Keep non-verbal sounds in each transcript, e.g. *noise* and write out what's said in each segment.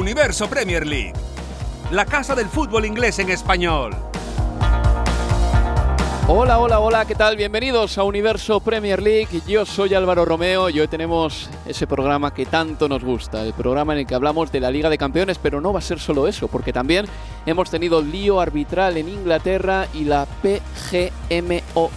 Universo Premier League, la casa del fútbol inglés en español. Hola, hola, hola, ¿qué tal? Bienvenidos a Universo Premier League. Yo soy Álvaro Romeo y hoy tenemos ese programa que tanto nos gusta, el programa en el que hablamos de la Liga de Campeones, pero no va a ser solo eso, porque también hemos tenido lío arbitral en Inglaterra y la PGMOL,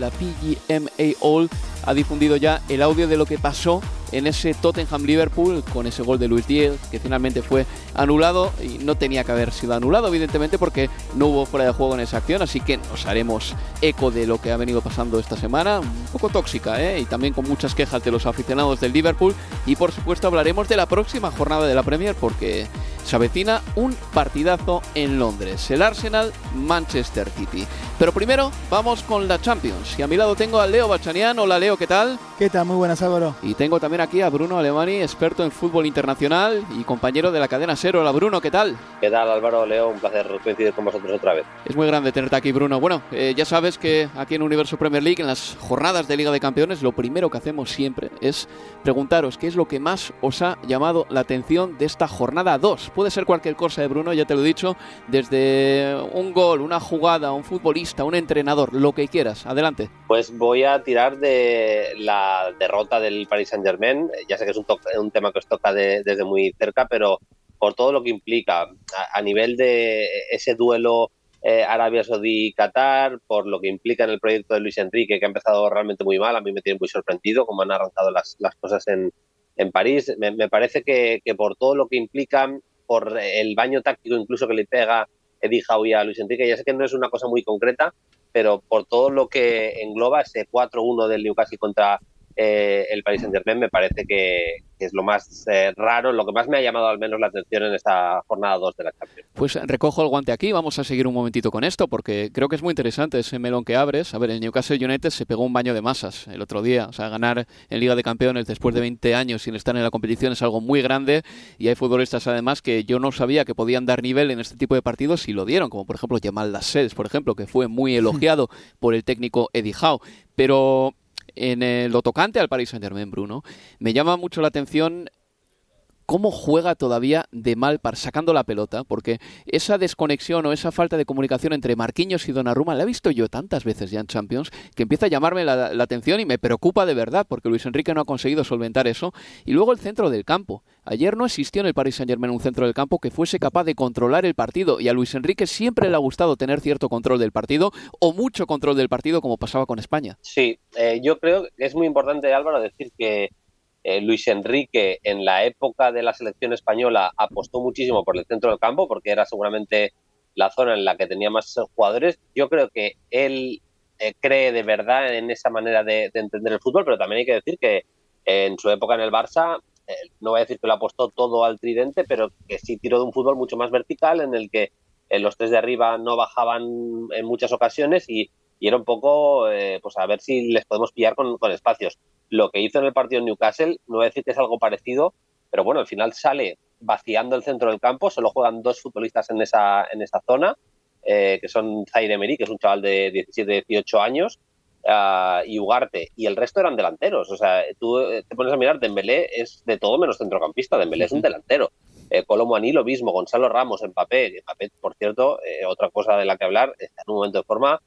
la PGMA ha difundido ya el audio de lo que pasó en ese Tottenham Liverpool con ese gol de Luis Díaz que finalmente fue anulado y no tenía que haber sido anulado evidentemente porque no hubo fuera de juego en esa acción así que nos haremos eco de lo que ha venido pasando esta semana un poco tóxica ¿eh? y también con muchas quejas de los aficionados del Liverpool y por supuesto hablaremos de la próxima jornada de la Premier porque se avecina un partidazo en Londres el Arsenal Manchester City pero primero vamos con la Champions y a mi lado tengo a Leo Bachanian hola Leo ¿qué tal? ¿Qué tal? Muy buenas Álvaro y tengo también aquí a Bruno Alemani, experto en fútbol internacional y compañero de la cadena Cero. Hola Bruno, ¿qué tal? ¿Qué tal Álvaro, Leo? Un placer coincidir con vosotros otra vez. Es muy grande tenerte aquí Bruno. Bueno, eh, ya sabes que aquí en Universo Premier League, en las jornadas de Liga de Campeones, lo primero que hacemos siempre es preguntaros qué es lo que más os ha llamado la atención de esta jornada 2. Puede ser cualquier cosa, de ¿eh, Bruno? Ya te lo he dicho, desde un gol, una jugada, un futbolista, un entrenador, lo que quieras. Adelante. Pues voy a tirar de la derrota del Paris Saint-Germain ya sé que es un, un tema que os toca desde muy cerca, pero por todo lo que implica a, nivel de ese duelo eh, Arabia Saudí-Qatar, por lo que implica en el proyecto de Luis Enrique, que ha empezado realmente muy mal, a mí me tiene muy sorprendido cómo han arrancado las, las cosas en, en París. Me, parece que, que, por todo lo que implica, por el baño táctico incluso que le pega Eddie Howe a Luis Enrique, ya sé que no es una cosa muy concreta, pero por todo lo que engloba ese 4-1 del Newcastle contra eh, el Paris Saint Germain me parece que, es lo más eh, raro, lo que más me ha llamado al menos la atención en esta jornada 2 de la Champions. Pues recojo el guante aquí, vamos a seguir un momentito con esto, porque creo que es muy interesante ese melón que abres. A ver, el Newcastle United se pegó un baño de masas el otro día, o sea, ganar en Liga de Campeones después de 20 años sin estar en la competición es algo muy grande y hay futbolistas además que yo no sabía que podían dar nivel en este tipo de partidos y lo dieron, como por ejemplo Jamal Lascelles, por ejemplo, que fue muy elogiado *laughs* por el técnico Eddie Howe. Pero en lo tocante al Paris Saint Germain, Bruno, me llama mucho la atención cómo juega todavía de mal para sacando la pelota, porque esa desconexión o esa falta de comunicación entre Marquinhos y Donnarumma la he visto yo tantas veces ya en Champions que empieza a llamarme la, atención y me preocupa de verdad, porque Luis Enrique no ha conseguido solventar eso. Y luego el centro del campo. Ayer no existió en el Paris Saint Germain un centro del campo que fuese capaz de controlar el partido y a Luis Enrique siempre le ha gustado tener cierto control del partido o mucho control del partido como pasaba con España. Sí, eh, yo creo que es muy importante Álvaro decir que eh, Luis Enrique en la época de la selección española apostó muchísimo por el centro del campo porque era seguramente la zona en la que tenía más jugadores. Yo creo que él eh, cree de verdad en esa manera de, entender el fútbol, pero también hay que decir que en su época en el Barça, eh, no voy a decir que lo apostó todo al tridente, pero que sí tiró de un fútbol mucho más vertical en el que los tres de arriba no bajaban en muchas ocasiones y, era un poco, pues a ver si les podemos pillar con espacios lo que hizo en el partido en Newcastle, no voy a decir que es algo parecido, pero bueno, al final sale vaciando el centro del campo, solo juegan dos futbolistas en esa, en esa zona, eh, que son Zaire Emery, que es un chaval de 17-18 años, uh, y Ugarte, y el resto eran delanteros. O sea, tú eh, te pones a mirar, Dembélé es de todo menos centrocampista, Dembélé es un delantero. Eh, Colomo Aní lo mismo, Gonzalo Ramos, Mbappé, Mbappé, por cierto, eh, otra cosa de la que hablar, está en un momento de forma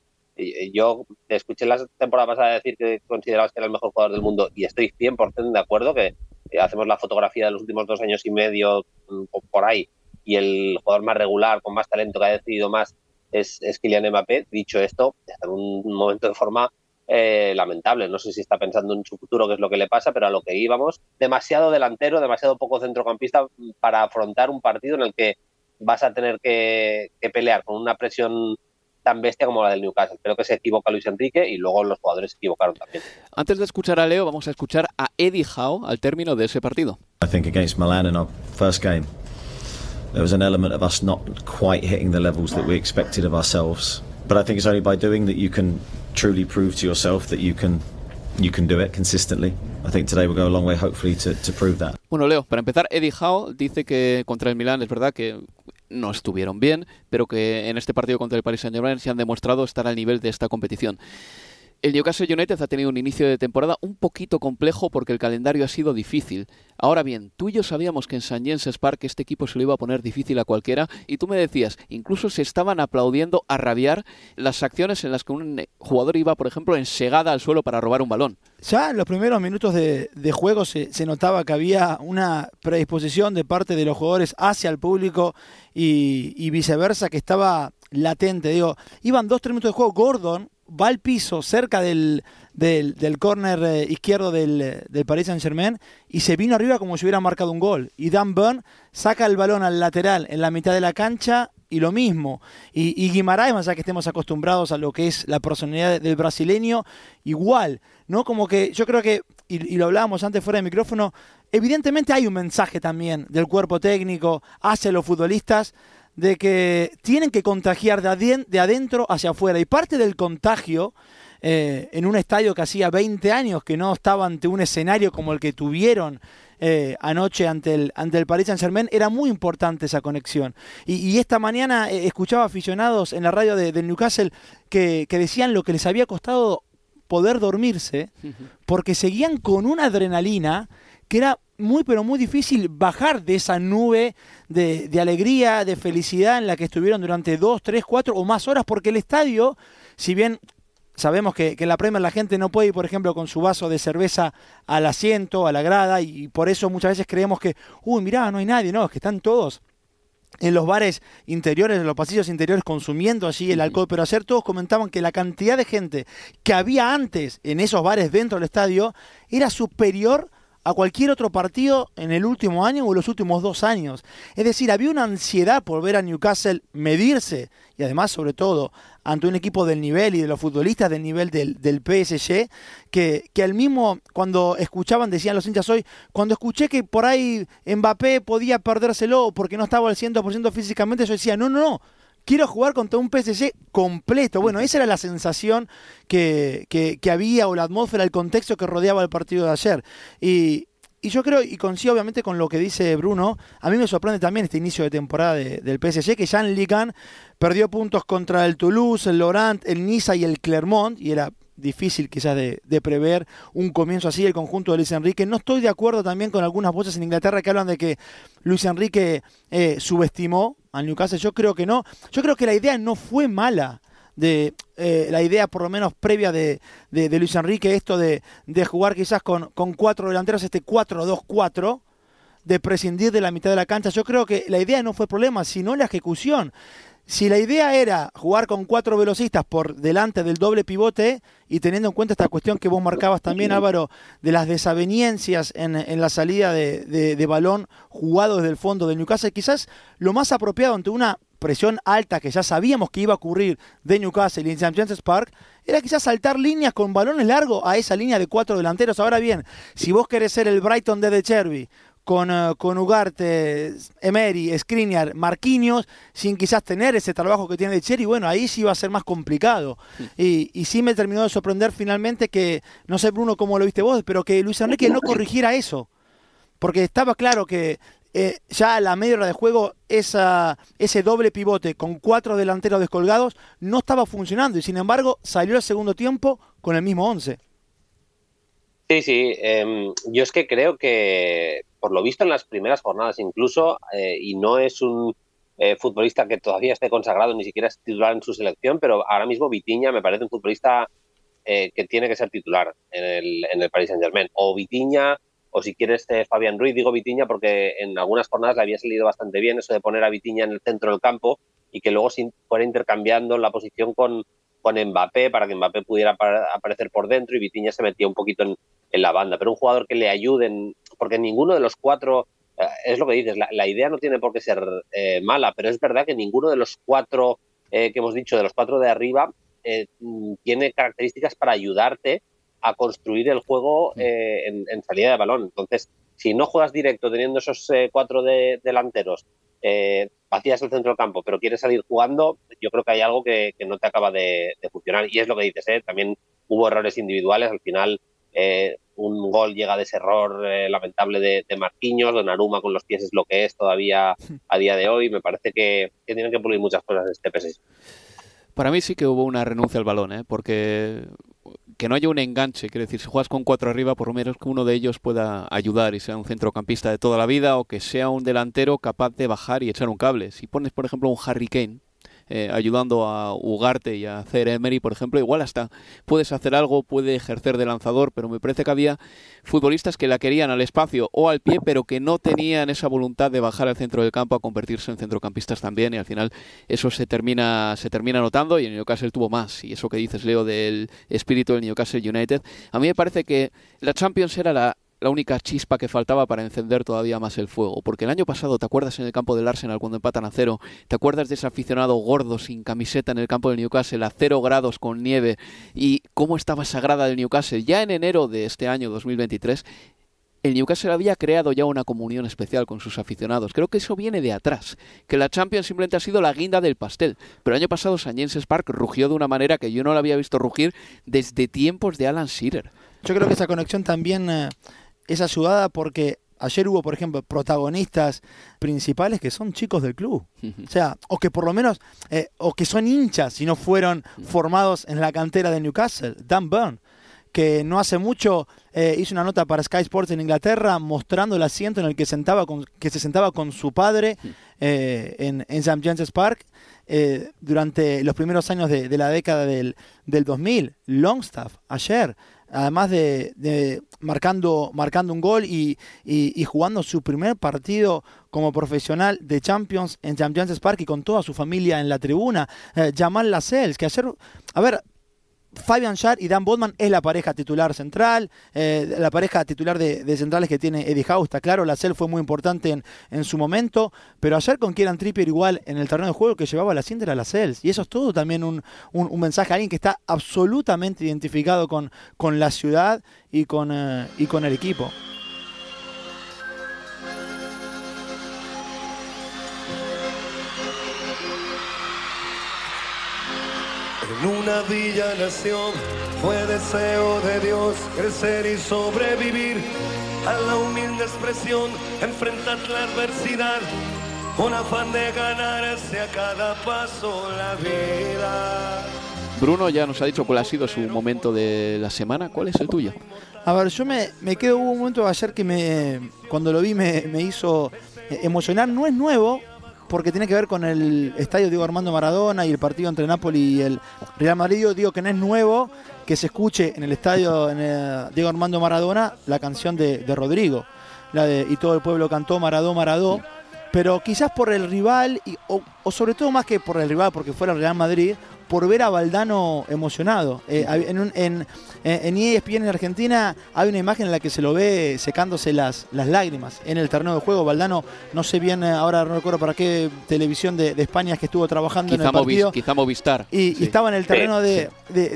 yo te escuché la temporada pasada decir que considerabas que era el mejor jugador del mundo y estoy 100% de acuerdo que hacemos la fotografía de los últimos dos años y medio mm, por ahí y el jugador más regular, con más talento que ha decidido más es, es Kylian Mbappé. Dicho esto, está en un momento de forma eh, lamentable. No sé si está pensando en su futuro, qué es lo que le pasa, pero a lo que íbamos, demasiado delantero, demasiado poco centrocampista para afrontar un partido en el que vas a tener que, pelear con una presión tan bestia como la del Newcastle. Creo que se equivoca Luis Enrique y luego los jugadores se equivocaron también. Antes de escuchar a Leo, vamos a escuchar a Eddie Howe al término de ese partido. I think against Milan in our first game, there was an element of us not quite hitting the levels that we expected of ourselves. But I think it's only by doing that you can truly prove to yourself that you can you can do it consistently. I think today will go a long way, hopefully, to, to prove that. Bueno, Leo, para empezar, Eddie Howe dice que contra el Milan es verdad que no estuvieron bien, pero que en este partido contra el Paris Saint-Germain se han demostrado estar al nivel de esta competición. El Newcastle United ha tenido un inicio de temporada un poquito complejo porque el calendario ha sido difícil. Ahora bien, tú y yo sabíamos que en St. James Park este equipo se lo iba a poner difícil a cualquiera y tú me decías, incluso se estaban aplaudiendo a rabiar las acciones en las que un jugador iba, por ejemplo, ensegada al suelo para robar un balón. Ya en los primeros minutos de, juego se, notaba que había una predisposición de parte de los jugadores hacia el público y viceversa que estaba latente. Digo, iban dos, tres minutos de juego. Gordon va al piso cerca del, del, del córner eh, izquierdo del, del, Paris Saint Germain y se vino arriba como si hubiera marcado un gol. Y Dan Burn saca el balón al lateral en la mitad de la cancha y lo mismo. Y, y Guimaraes, más allá que estemos acostumbrados a lo que es la personalidad del brasileño, igual, ¿no? Como que yo creo que, y, y lo hablábamos antes fuera de micrófono, evidentemente hay un mensaje también del cuerpo técnico hacia los futbolistas de que tienen que contagiar de adentro hacia afuera. Y parte del contagio eh, en un estadio que hacía 20 años que no estaba ante un escenario como el que tuvieron eh, anoche ante el, ante el Paris Saint Germain, era muy importante esa conexión. Y, esta mañana eh, escuchaba aficionados en la radio de, Newcastle que, que, decían lo que les había costado poder dormirse, porque seguían con una adrenalina que era muy pero muy difícil bajar de esa nube de, alegría, de felicidad en la que estuvieron durante dos, tres, cuatro o más horas, porque el estadio, si bien sabemos que, en la Premier la gente no puede ir, por ejemplo, con su vaso de cerveza al asiento, a la grada, y por eso muchas veces creemos que, uy, mirá, no hay nadie, no, es que están todos en los bares interiores, en los pasillos interiores, consumiendo allí el alcohol, pero ayer todos comentaban que la cantidad de gente que había antes en esos bares dentro del estadio era superior a cualquier otro partido en el último año o en los últimos dos años. Es decir, había una ansiedad por ver a Newcastle medirse y además, sobre todo, ante un equipo del nivel y de los futbolistas del nivel del, del PSG, que, que al mismo, cuando escuchaban, decían los hinchas hoy, cuando escuché que por ahí Mbappé podía perdérselo porque no estaba al 100% físicamente, yo decía, no, no, no, quiero jugar contra un PSG completo. Bueno, esa era la sensación que, que, había o la atmósfera, el contexto que rodeaba el partido de ayer. Y, yo creo, y coincido obviamente con lo que dice Bruno, a mí me sorprende también este inicio de temporada del PSG, que Ligue 1 perdió puntos contra el Toulouse, el Laurent, el Niza y el Clermont, y era difícil quizás de, prever un comienzo así el conjunto de Luis Enrique. No estoy de acuerdo también con algunas voces en Inglaterra que hablan de que Luis Enrique eh, subestimó al Newcastle. Yo creo que no. Yo creo que la idea no fue mala de eh, la idea por lo menos previa de, de, Luis Enrique, esto de, de jugar quizás con, con cuatro delanteros, este 4-2-4, de prescindir de la mitad de la cancha. Yo creo que la idea no fue problema, sino la ejecución. Si la idea era jugar con cuatro velocistas por delante del doble pivote y teniendo en cuenta esta cuestión que vos marcabas también, Álvaro, de las desaveniencias en, en la salida de, de, balón jugado desde el fondo de Newcastle, quizás lo más apropiado ante una presión alta que ya sabíamos que iba a ocurrir de Newcastle y en St. James's Park, era quizás saltar líneas con balones largos a esa línea de cuatro delanteros. Ahora bien, si vos querés ser el Brighton de De Cherby, con, eh, con Ugarte, Emery, Skriniar, Marquinhos, sin quizás tener ese trabajo que tiene de Cherry, bueno, ahí sí va a ser más complicado. Y, y, sí me terminó de sorprender finalmente que, no sé Bruno cómo lo viste vos, pero que Luis Enrique no corrigiera eso. Porque estaba claro que eh, ya a la media hora de juego esa, ese doble pivote con cuatro delanteros descolgados no estaba funcionando y sin embargo salió el segundo tiempo con el mismo once. Sí, sí, em, yo es que creo que por lo visto en las primeras jornadas incluso, eh, y no es un eh, futbolista que todavía esté consagrado, ni siquiera es titular en su selección, pero ahora mismo Vitiña me parece un futbolista eh, que tiene que ser titular en el, en Paris Saint Germain. O Vitiña, o si quieres eh, Fabián Ruiz, digo Vitiña porque en algunas jornadas le había salido bastante bien eso de poner a Vitiña en el centro del campo y que luego se fuera intercambiando la posición con, con Mbappé para que Mbappé pudiera aparecer por dentro y Vitiña se metía un poquito en, en la banda. Pero un jugador que le ayude, porque ninguno de los cuatro eh, es lo que dices, la, idea no tiene por qué ser eh, mala, pero es verdad que ninguno de los cuatro eh, que hemos dicho, de los cuatro de arriba, tiene características para ayudarte a construir el juego mm. en, salida de balón. Entonces, si no juegas directo teniendo esos cuatro de, delanteros, vacías el centro del campo, pero quieres salir jugando, yo creo que hay algo que, no te acaba de, funcionar. Y es lo que dices, también hubo errores individuales, al final un gol llega de ese error eh, lamentable de, de Marquinhos, Donnarumma con los pies es lo que es todavía *laughs* a día de hoy. Me parece que, tienen que pulir muchas cosas este PS6. Para mí sí que hubo una renuncia al balón, ¿eh? porque que no haya un enganche, quiere decir, si juegas con cuatro arriba, por lo menos que uno de ellos pueda ayudar y sea un centrocampista de toda la vida o que sea un delantero capaz de bajar y echar un cable. Si pones, por ejemplo, un Harry Kane, eh, ayudando a Ugarte y a hacer Emery, por ejemplo, igual hasta puedes hacer algo, puede ejercer de lanzador, pero me parece que había futbolistas que la querían al espacio o al pie, pero que no tenían esa voluntad de bajar al centro del campo a convertirse en centrocampistas también, y al final eso se termina, se termina notando, y en Newcastle tuvo más, y eso que dices, Leo, del espíritu del Newcastle United, a mí me parece que la Champions era la la única chispa que faltaba para encender todavía más el fuego. Porque el año pasado, ¿te acuerdas en el campo del Arsenal cuando empatan a cero? ¿Te acuerdas de ese aficionado gordo sin camiseta en el campo del Newcastle a cero grados con nieve? ¿Y cómo estaba sagrada el Newcastle? Ya en enero de este año 2023 el Newcastle había creado ya una comunión especial con sus aficionados. Creo que eso viene de atrás, que la Champions simplemente ha sido la guinda del pastel. Pero el año pasado St. James Park rugió de una manera que yo no la había visto rugir desde tiempos de Alan Shearer. Yo creo que esa conexión también eh, es ayudada porque ayer hubo, por ejemplo, protagonistas principales que son chicos del club. O sea, o que por lo menos, eh, o que son hinchas si no fueron formados en la cantera de Newcastle. Dan Burn, que no hace mucho eh, hizo una nota para Sky Sports en Inglaterra mostrando el asiento en el que, sentaba con, que se sentaba con su padre eh, en, St. James's Park. durante los primeros años de, de la década del, del 2000, Longstaff, ayer, además de, marcando, marcando un gol y, jugando su primer partido como profesional de Champions en Champions Park y con toda su familia en la tribuna. Eh, Jamal que ayer, a ver, Fabian Schär y Dan Bodman es la pareja titular central, eh, la pareja titular de, centrales que tiene Eddie Howe, está claro, la CEL fue muy importante en, su momento, pero ayer con Kieran Trippier igual en el terreno de juego que llevaba la cinta era la CEL, y eso es todo también un, mensaje a alguien que está absolutamente identificado con, la ciudad y con, eh, y con el equipo. En una villa nación fue deseo de Dios crecer y sobrevivir a la humilde expresión, enfrentar la adversidad, con afán de ganarse a cada paso la vida. Bruno ya nos ha dicho cuál ha sido su momento de la semana. ¿Cuál es el tuyo? A ver, yo me, me quedo, hubo un momento ayer que me, cuando lo vi me, me hizo emocionar. No es nuevo, porque tiene que ver con el estadio Diego Armando Maradona y el partido entre Napoli y el Real Madrid. Digo que no es nuevo que se escuche en el estadio Diego Armando Maradona la canción de, Rodrigo, la de Y todo el pueblo cantó Maradó, Maradó. Pero quizás por el rival, o sobre todo más que por el rival, porque fuera el Real Madrid, por ver a Valdano emocionado. Eh, en, en, en, ESPN en Argentina hay una imagen en la que se lo ve secándose las, las lágrimas en el terreno de juego. Valdano, no sé bien, eh, ahora no recuerdo para qué televisión de, España es que estuvo trabajando en el partido. quizá Movistar. Y, estaba en el terreno de,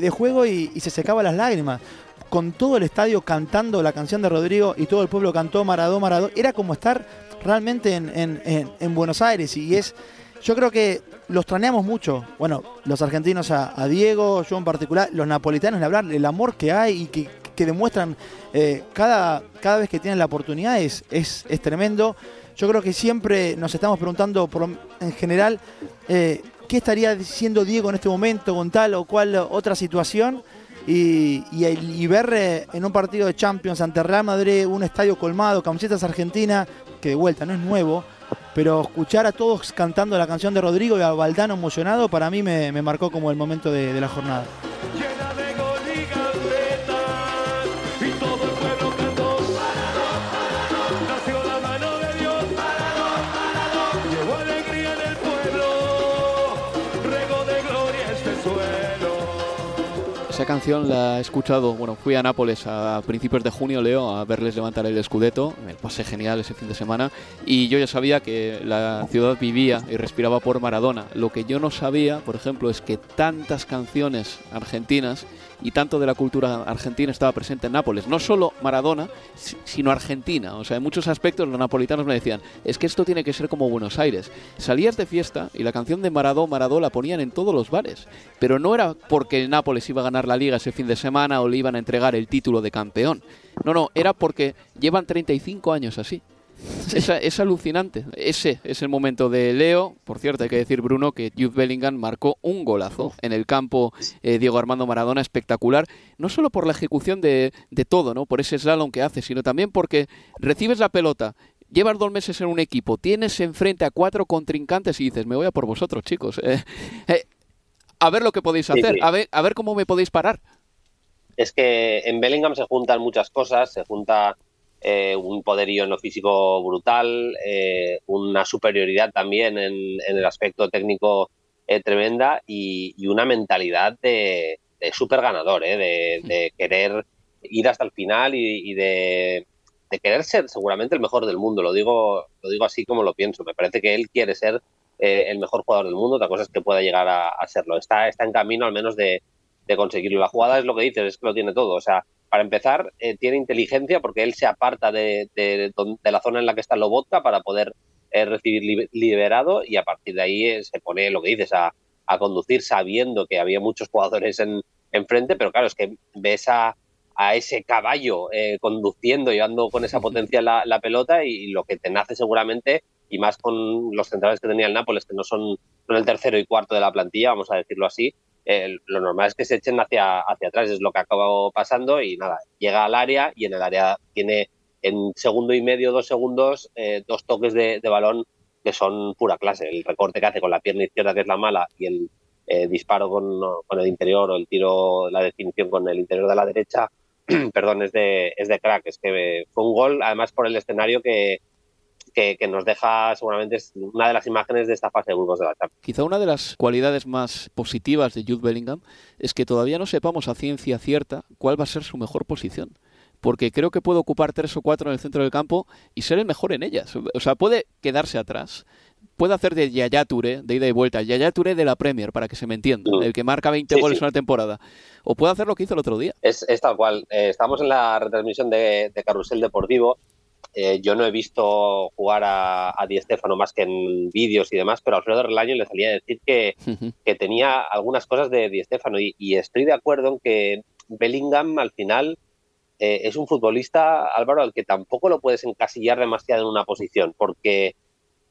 juego y, se secaba las lágrimas con todo el estadio cantando la canción de Rodrigo y todo el pueblo cantó Maradó, Maradó. Era como estar realmente en, en Buenos Aires y es yo creo que los traneamos mucho. Bueno, los argentinos a, Diego, yo en particular, los napolitanos, hablar, el amor que hay y que, demuestran eh, cada, cada vez que tienen la oportunidad es, es, tremendo. Yo creo que siempre nos estamos preguntando en general eh, qué estaría diciendo Diego en este momento con tal o cual otra situación. Y, y, ver eh, en un partido de Champions ante Real Madrid un estadio colmado, camisetas argentinas, que de vuelta no es nuevo, pero escuchar a todos cantando la canción de Rodrigo y a Valdano emocionado, para mí me, marcó como el momento de la jornada. Canción la he escuchado, bueno, fui a Nápoles a principios de junio, Leo, a verles levantar el Scudetto, me pasé genial ese fin de semana, y yo ya sabía que la ciudad vivía y respiraba por Maradona. Lo que yo no sabía, por ejemplo, es que tantas canciones argentinas y tanto de la cultura argentina estaba presente en Nápoles. No solo Maradona, si- sino Argentina. O sea, en muchos aspectos los napolitanos me decían, es que esto tiene que ser como Buenos Aires. Salías de fiesta y la canción de Maradó, Maradó la ponían en todos los bares. Pero no era porque Nápoles iba a ganar la liga ese fin de semana o le iban a entregar el título de campeón. No, no, era porque llevan 35 años así. *laughs* Es, es alucinante. Ese es el momento de Leo. Por cierto, hay que decir, Bruno, que Jude Bellingham marcó un golazo en el campo eh, Diego Armando Maradona espectacular. No solo por la ejecución de, de todo, ¿no? por ese slalom que hace, sino también porque recibes la pelota. Llevas dos meses en un equipo, tienes enfrente a cuatro contrincantes y dices, me voy a por vosotros, chicos. *laughs* Eh, eh, a ver lo que podéis Sí, hacer, sí. a ver, a ver cómo me podéis parar. es que en Bellingham se juntan muchas cosas, se junta eh, un poderío en lo físico brutal, eh, una superioridad también en, en el aspecto técnico eh, tremenda y, y una mentalidad de, de súper ganador, eh, de, de querer ir hasta el final y, y de, de querer ser seguramente el mejor del mundo. Lo digo, lo digo así como lo pienso. Me parece que él quiere ser el mejor jugador del mundo. Otra cosa es que pueda llegar a, a serlo. Está, está en camino al menos de, de conseguirlo. La jugada es lo que dices, es que lo tiene todo. O sea, para empezar, eh, tiene inteligencia porque él se aparta de, de, de la zona en la que está Lobotka para poder eh, recibir li- liberado y a partir de ahí eh, se pone lo que dices a, a conducir sabiendo que había muchos jugadores en enfrente, pero claro, es que ves a, a ese caballo conduciendo, llevando con esa potencia la, la pelota y, y lo que te nace seguramente, y más con los centrales que tenía el Nápoles, que no son, son el tercero y cuarto de la plantilla, vamos a decirlo así, eh, lo normal es que se echen hacia, hacia atrás, es lo que acabó pasando y nada, llega al área y en el área tiene en segundo y medio, dos segundos, eh, dos toques de, balón que son pura clase. El recorte que hace con la pierna izquierda, que es la mala, y el eh, disparo con, con el interior o el tiro, la definición con el interior de la derecha, *clears throat* perdón, es de, es de crack. Es que fue un gol, además por el escenario que, que, que, nos deja seguramente es una de las imágenes de esta fase de grupos de la Champions. Quizá una de las cualidades más positivas de Jude Bellingham es que todavía no sepamos a ciencia cierta cuál va a ser su mejor posición. Porque creo que puede ocupar tres o cuatro en el centro del campo y ser el mejor en ellas. O sea, puede quedarse atrás. Puede hacer de Yaya Touré, de ida y vuelta, Yaya Touré de la Premier, para que se me entienda, el que marca 20 Sí, goles sí. en una temporada. O puede hacer lo que hizo el otro día. Es, es tal cual. Eh, estamos en la retransmisión de, de Carrusel Deportivo. Eh, yo no he visto jugar a, a Di Stéfano más que en vídeos y demás, pero a Alfredo Relaño le salía a decir que, que tenía algunas cosas de Di Stéfano y, y estoy de acuerdo en que Bellingham al final eh, es un futbolista, Álvaro, al que tampoco lo puedes encasillar demasiado en una posición, porque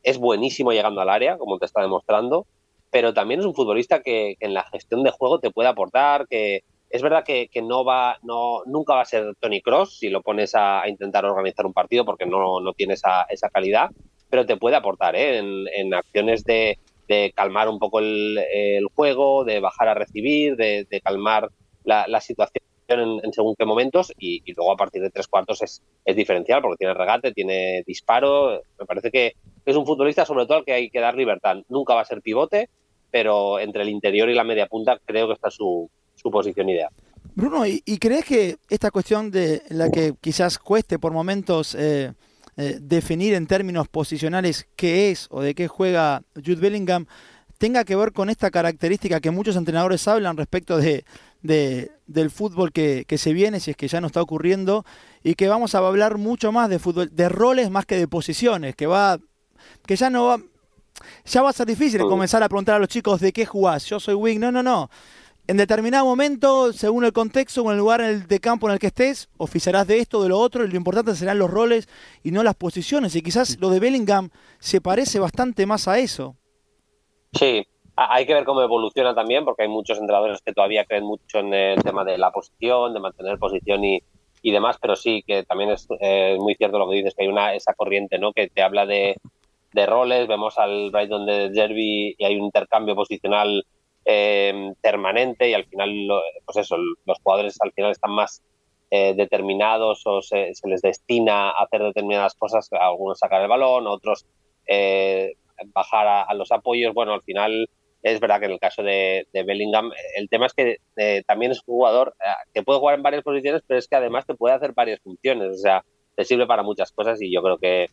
es buenísimo llegando al área, como te está demostrando, pero también es un futbolista que, que en la gestión de juego te puede aportar, que es verdad que, no va, no, nunca va a ser Tony Cross si lo pones a, intentar organizar un partido porque no, no tiene esa, esa calidad, pero te puede aportar ¿eh? en, en acciones de, de calmar un poco el, el juego, de bajar a recibir, de, calmar la, situación en, en, según qué momentos y, y, luego a partir de tres cuartos es, es, diferencial porque tiene regate, tiene disparo. Me parece que es un futbolista sobre todo al que hay que dar libertad. Nunca va a ser pivote, pero entre el interior y la media punta creo que está su, su posición ideal. Bruno, ¿y, ¿y, crees que esta cuestión de la que quizás cueste por momentos eh, eh, definir en términos posicionales qué es o de qué juega Jude Bellingham tenga que ver con esta característica que muchos entrenadores hablan respecto de, de, del fútbol que, que, se viene, si es que ya no está ocurriendo, y que vamos a hablar mucho más de fútbol, de roles más que de posiciones, que va, que ya no va, ya va a ser difícil comenzar a preguntar a los chicos de qué jugás, yo soy wing, no, no, no. En determinado momento, según el contexto o el lugar en el de campo en el que estés, oficiarás de esto, de lo otro, y lo importante serán los roles y no las posiciones. Y quizás lo de Bellingham se parece bastante más a eso. Sí, hay que ver cómo evoluciona también, porque hay muchos entrenadores que todavía creen mucho en el tema de la posición, de mantener posición y, y demás, pero sí que también es eh, muy cierto lo que dices, que hay una esa corriente ¿no? que te habla de, de roles, vemos al Brighton de Derby y hay un intercambio posicional eh, permanente y al final, pues eso, los jugadores al final están más eh, determinados o se, les destina a hacer determinadas cosas, algunos sacar el balón, otros eh, bajar a, los apoyos. Bueno, al final es verdad que en el caso de, Bellingham, el tema es que también es un jugador que puede jugar en varias posiciones, pero es que además te puede hacer varias funciones, o sea, te sirve para muchas cosas y yo creo que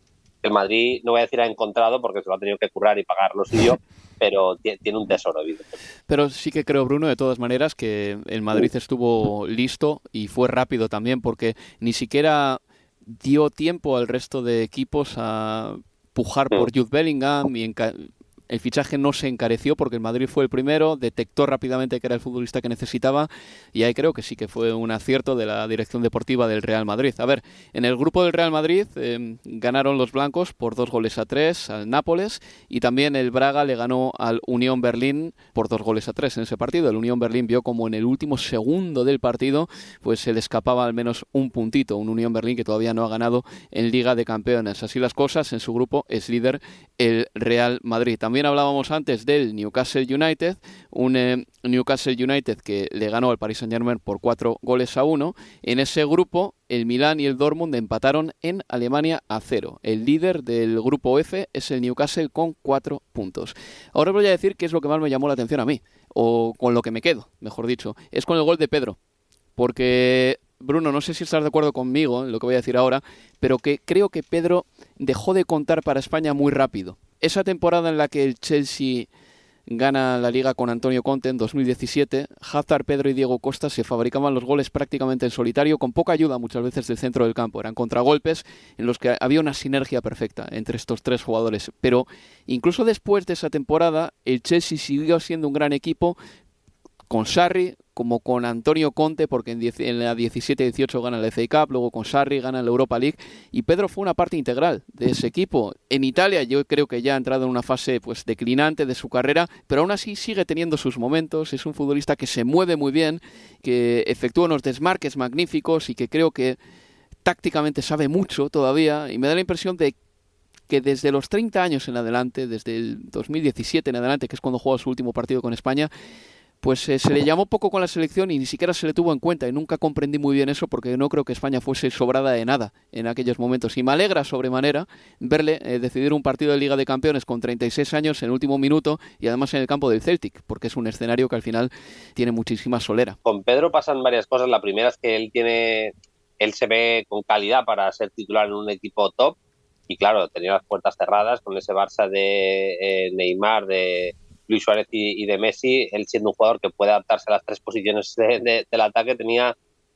el Madrid, no voy a decir ha encontrado porque se lo ha tenido que currar y pagar lo suyo, *laughs* pero tiene un tesoro, evidentemente. Pero sí que creo, Bruno, de todas maneras, que el Madrid estuvo listo y fue rápido también porque ni siquiera dio tiempo al resto de equipos a pujar por Jude Bellingham y el fichaje no se encareció porque el Madrid fue el primero, detectó rápidamente que era el futbolista que necesitaba y ahí creo que sí que fue un acierto de la dirección deportiva del Real Madrid. A ver, en el grupo del Real Madrid em, ganaron los blancos por dos goles a tres al Nápoles y también el Braga le ganó al Unión Berlín por dos goles a tres en ese partido. El Unión Berlín vio como en el último segundo del partido pues se le escapaba al menos un puntito, un Unión Berlín que todavía no ha ganado en Liga de Campeones. Así las cosas, en su grupo es líder el Real Madrid. También hablábamos antes del Newcastle United, un eh, Newcastle United que le ganó al Paris Saint-Germain por cuatro goles a uno. En ese grupo, el Milán y el Dortmund empataron en Alemania a cero. El líder del grupo F es el Newcastle con cuatro puntos. Ahora voy a decir qué es lo que más me llamó la atención a mí, o con lo que me quedo, mejor dicho. Es con el gol de Pedro. Porque Bruno, no sé si estás de acuerdo conmigo en lo que voy a decir ahora, pero que creo que Pedro dejó de contar para España muy rápido esa temporada en la que el Chelsea gana la liga con Antonio Conte en 2017, Hazard, Pedro y Diego Costa se fabricaban los goles prácticamente en solitario, con poca ayuda muchas veces del centro del campo. Eran contragolpes en los que había una sinergia perfecta entre estos tres jugadores. Pero incluso después de esa temporada, el Chelsea siguió siendo un gran equipo con Sarri, como con Antonio Conte, porque en, la 17-18 gana la FA Cup, luego con Sarri gana la Europa League, y Pedro fue una parte integral de ese equipo. En Italia yo creo que ya ha entrado en una fase pues declinante de su carrera, pero aún así sigue teniendo sus momentos, es un futbolista que se mueve muy bien, que efectúa unos desmarques magníficos y que creo que tácticamente sabe mucho todavía, y me da la impresión de que desde los 30 años en adelante, desde el 2017 en adelante, que es cuando juega su último partido con España, pues eh, se le llamó poco con la selección y ni siquiera se le tuvo en cuenta y nunca comprendí muy bien eso porque no creo que España fuese sobrada de nada en aquellos momentos. Y me alegra sobremanera verle eh, decidir un partido de Liga de Campeones con 36 años en último minuto y además en el campo del Celtic porque es un escenario que al final tiene muchísima solera. Con Pedro pasan varias cosas, la primera es que él tiene él se ve con calidad para ser titular en un equipo top. Y claro, tenía las puertas cerradas con ese Barça de eh, Neymar, de Luis Suárez y, de Messi, él siendo un jugador que puede adaptarse a las tres posiciones del ataque, tenía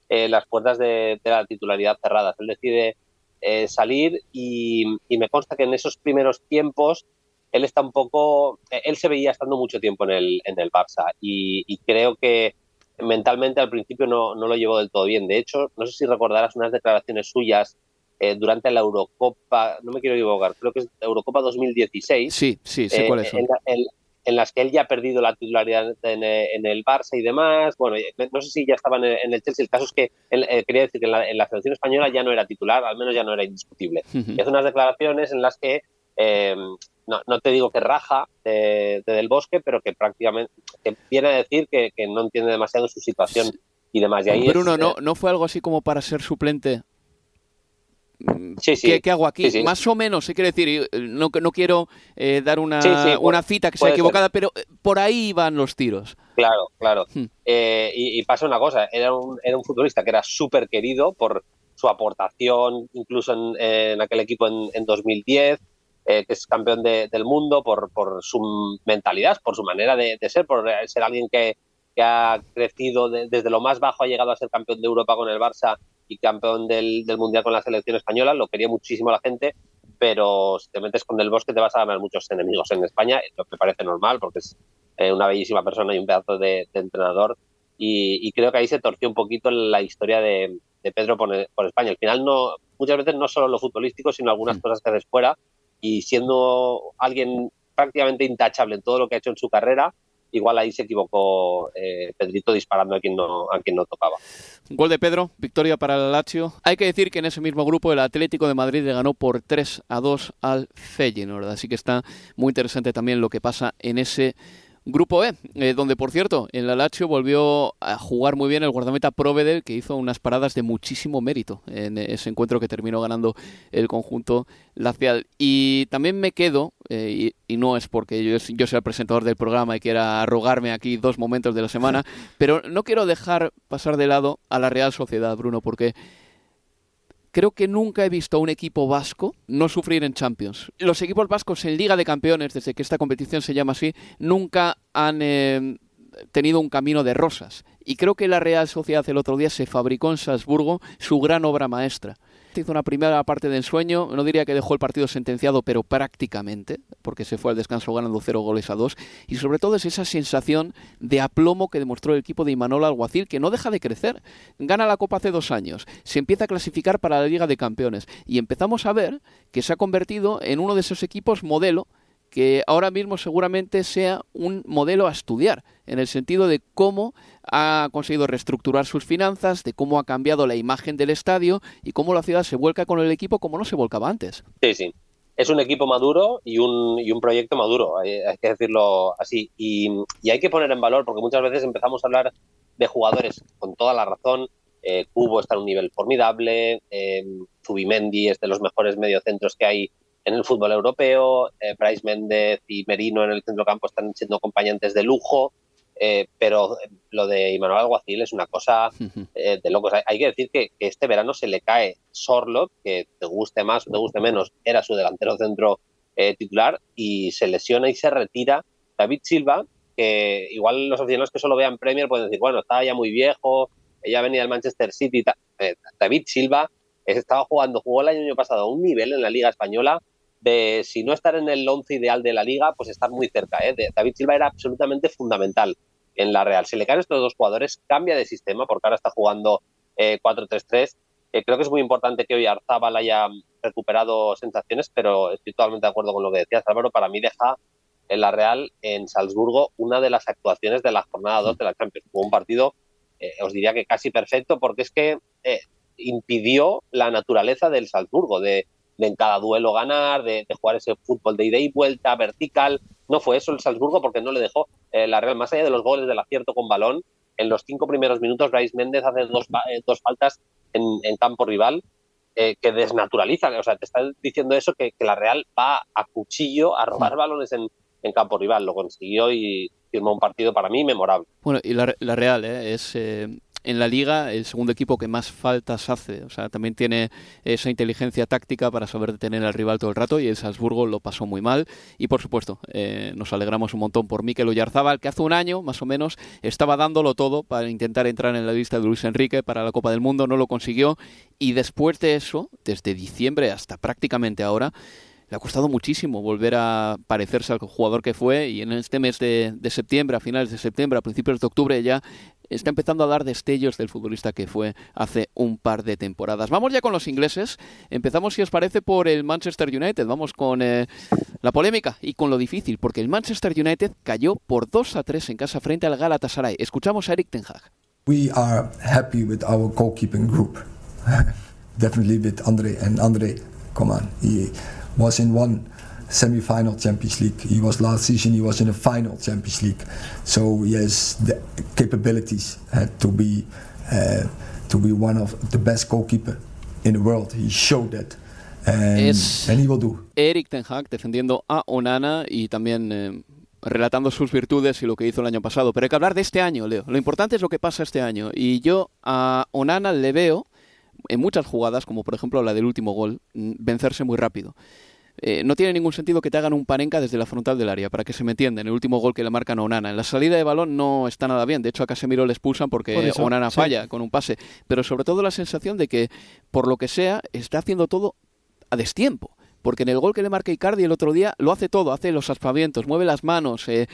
eh, las puertas de, la titularidad cerradas. Él decide eh, salir y, me consta que en esos primeros tiempos él está un poco, él se veía estando mucho tiempo en el, en el Barça y, creo que mentalmente al principio no, no, lo llevó del todo bien. De hecho, no sé si recordarás unas declaraciones suyas eh, durante la Eurocopa, no me quiero equivocar, creo que es Eurocopa 2016. Sí, sí, sé cuáles son en las que él ya ha perdido la titularidad en, el Barça y demás. Bueno, no sé si ya estaba en el Chelsea. El caso es que él, eh, quería decir que en la, selección española ya no era titular, al menos ya no era indiscutible. Y hace unas declaraciones en las que, eh, no, te digo que raja de, Del Bosque, pero que prácticamente viene a decir que, no entiende demasiado su situación y demás. Y ahí Bruno, ¿no, ¿no fue algo así como para ser suplente ¿Qué, hago aquí? Más o menos, se quiere decir, no, no quiero eh, dar una, una cita que sea equivocada, pero eh, por ahí van los tiros. Claro, claro. Hmm. Eh, y, pasa una cosa, era un, era un futbolista que era súper querido por su aportación, incluso en, aquel equipo en, en 2010, que es campeón del mundo, por, por su mentalidad, por su manera de, ser, por ser alguien que, que ha crecido desde lo más bajo, ha llegado a ser campeón de Europa con el Barça y campeón del, Mundial con la selección española, lo quería muchísimo la gente, pero si te metes con el bosque te vas a ganar muchos enemigos en España, lo que parece normal porque es eh, una bellísima persona y un pedazo de, entrenador. Y, creo que ahí se torció un poquito la historia de, Pedro por, España. Al final, no, muchas veces no solo lo futbolístico, sino algunas mm. cosas que haces fuera. Y siendo alguien prácticamente intachable en todo lo que ha hecho en su carrera, igual ahí se equivocó eh, Pedrito disparando a quien no a quien no tocaba. Gol de Pedro, victoria para el Lazio. Hay que decir que en ese mismo grupo el Atlético de Madrid le ganó por 3 a 2 al Feyenoord, así que está muy interesante también lo que pasa en ese Grupo E, eh, donde por cierto, en la Lazio volvió a jugar muy bien el guardameta Provedel, que hizo unas paradas de muchísimo mérito en ese encuentro que terminó ganando el conjunto lacial. Y también me quedo, eh, y, no es porque yo, yo sea el presentador del programa y quiera arrogarme aquí dos momentos de la semana, *laughs* pero no quiero dejar pasar de lado a la Real Sociedad, Bruno, porque creo que nunca he visto a un equipo vasco no sufrir en Champions. Los equipos vascos en Liga de Campeones, desde que esta competición se llama así, nunca han eh, tenido un camino de rosas. Y creo que la Real Sociedad el otro día se fabricó en Salzburgo su gran obra maestra hizo una primera parte de ensueño, no diría que dejó el partido sentenciado, pero prácticamente, porque se fue al descanso ganando cero goles a dos, y sobre todo es esa sensación de aplomo que demostró el equipo de Imanol Alguacil, que no deja de crecer. Gana la Copa hace dos años, se empieza a clasificar para la Liga de Campeones, y empezamos a ver que se ha convertido en uno de esos equipos modelo que ahora mismo seguramente sea un modelo a estudiar, en el sentido de cómo ha conseguido reestructurar sus finanzas, de cómo ha cambiado la imagen del estadio y cómo la ciudad se vuelca con el equipo como no se volcaba antes. Sí, sí. Es un equipo maduro y un, y un proyecto maduro, hay, que decirlo así. Y, hay que poner en valor, porque muchas veces empezamos a hablar de jugadores con toda la razón. Eh, Cubo está en un nivel formidable, eh, Zubimendi es de los mejores mediocentros que hay en el fútbol europeo, eh, Bryce Méndez y Merino en el centrocampo están siendo acompañantes de lujo, eh, pero lo de Imanuel Alguacil es una cosa eh, de locos. Hay, que decir que, este verano se le cae Sorlot, que te guste más o te guste menos, era su delantero centro titular, y se lesiona y se retira David Silva, que igual los aficionados que solo vean Premier pueden decir, bueno, estaba ya muy viejo, ella venía del Manchester City. David Silva estaba jugando, jugó el año pasado a un nivel en la Liga Española de si no estar en el once ideal de la liga, pues estar muy cerca. ¿eh? David Silva era absolutamente fundamental en la Real. Si le caen estos dos jugadores, cambia de sistema, porque ahora está jugando 4-3-3. Eh, eh, creo que es muy importante que hoy Arzabal haya recuperado sensaciones, pero estoy totalmente de acuerdo con lo que decías, Álvaro. Para mí deja en la Real, en Salzburgo, una de las actuaciones de la jornada 2 de la Champions. Fue un partido, os diría que casi perfecto, porque es que impidió la naturaleza del Salzburgo, de de en cada duelo ganar, de, jugar ese fútbol de ida y vuelta, vertical. No fue eso el Salzburgo porque no le dejó eh, la Real, más allá de los goles del acierto con balón, en los cinco primeros minutos Bryce Méndez hace dos, eh, dos faltas en, campo rival eh, que desnaturalizan. O sea, te están diciendo eso, que, la Real va a cuchillo a robar balones en, campo rival. Lo consiguió y firmó un partido para mí memorable. Bueno, y la, Real es en la liga el segundo equipo que más faltas hace. O sea, también tiene esa inteligencia táctica para saber detener al rival todo el rato y el Salzburgo lo pasó muy mal. Y por supuesto, eh, nos alegramos un montón por Mikel Oyarzábal, que hace un año más o menos estaba dándolo todo para intentar entrar en la lista de Luis Enrique para la Copa del Mundo, no lo consiguió. Y después de eso, desde diciembre hasta prácticamente ahora, le ha costado muchísimo volver a parecerse al jugador que fue y en este mes de, de, septiembre, a finales de septiembre, a principios de octubre ya está empezando a dar destellos del futbolista que fue hace un par de temporadas. Vamos ya con los ingleses. Empezamos, si os parece, por el Manchester United. Vamos con eh, la polémica y con lo difícil, porque el Manchester United cayó por 2 a 3 en casa frente al Galatasaray. Escuchamos a Eric Ten Hag. We are happy with our goalkeeping group. *laughs* Definitely with Andre and Andre, come on, he was in one semi-final Champions League. He was last season. He was in a final Champions League. So he has the capabilities to be uh, to be one of the best goalkeeper in the world. He showed that. And, es and he will do. Eric Ten Hag defendiendo a Onana y también eh, relatando sus virtudes y lo que hizo el año pasado. Pero hay que hablar de este año, Leo. Lo importante es lo que pasa este año. Y yo a Onana le veo en muchas jugadas, como por ejemplo la del último gol, mm, vencerse muy rápido. Eh, no tiene ningún sentido que te hagan un panenca desde la frontal del área, para que se me entienda, en el último gol que le marcan a Onana. En la salida de balón no está nada bien, de hecho a Casemiro le expulsan porque Onana falla con un pase, pero sobre todo la sensación de que, por lo que sea, está haciendo todo a destiempo, porque en el gol que le marca Icardi el otro día lo hace todo, hace los aspavientos, mueve las manos, eh,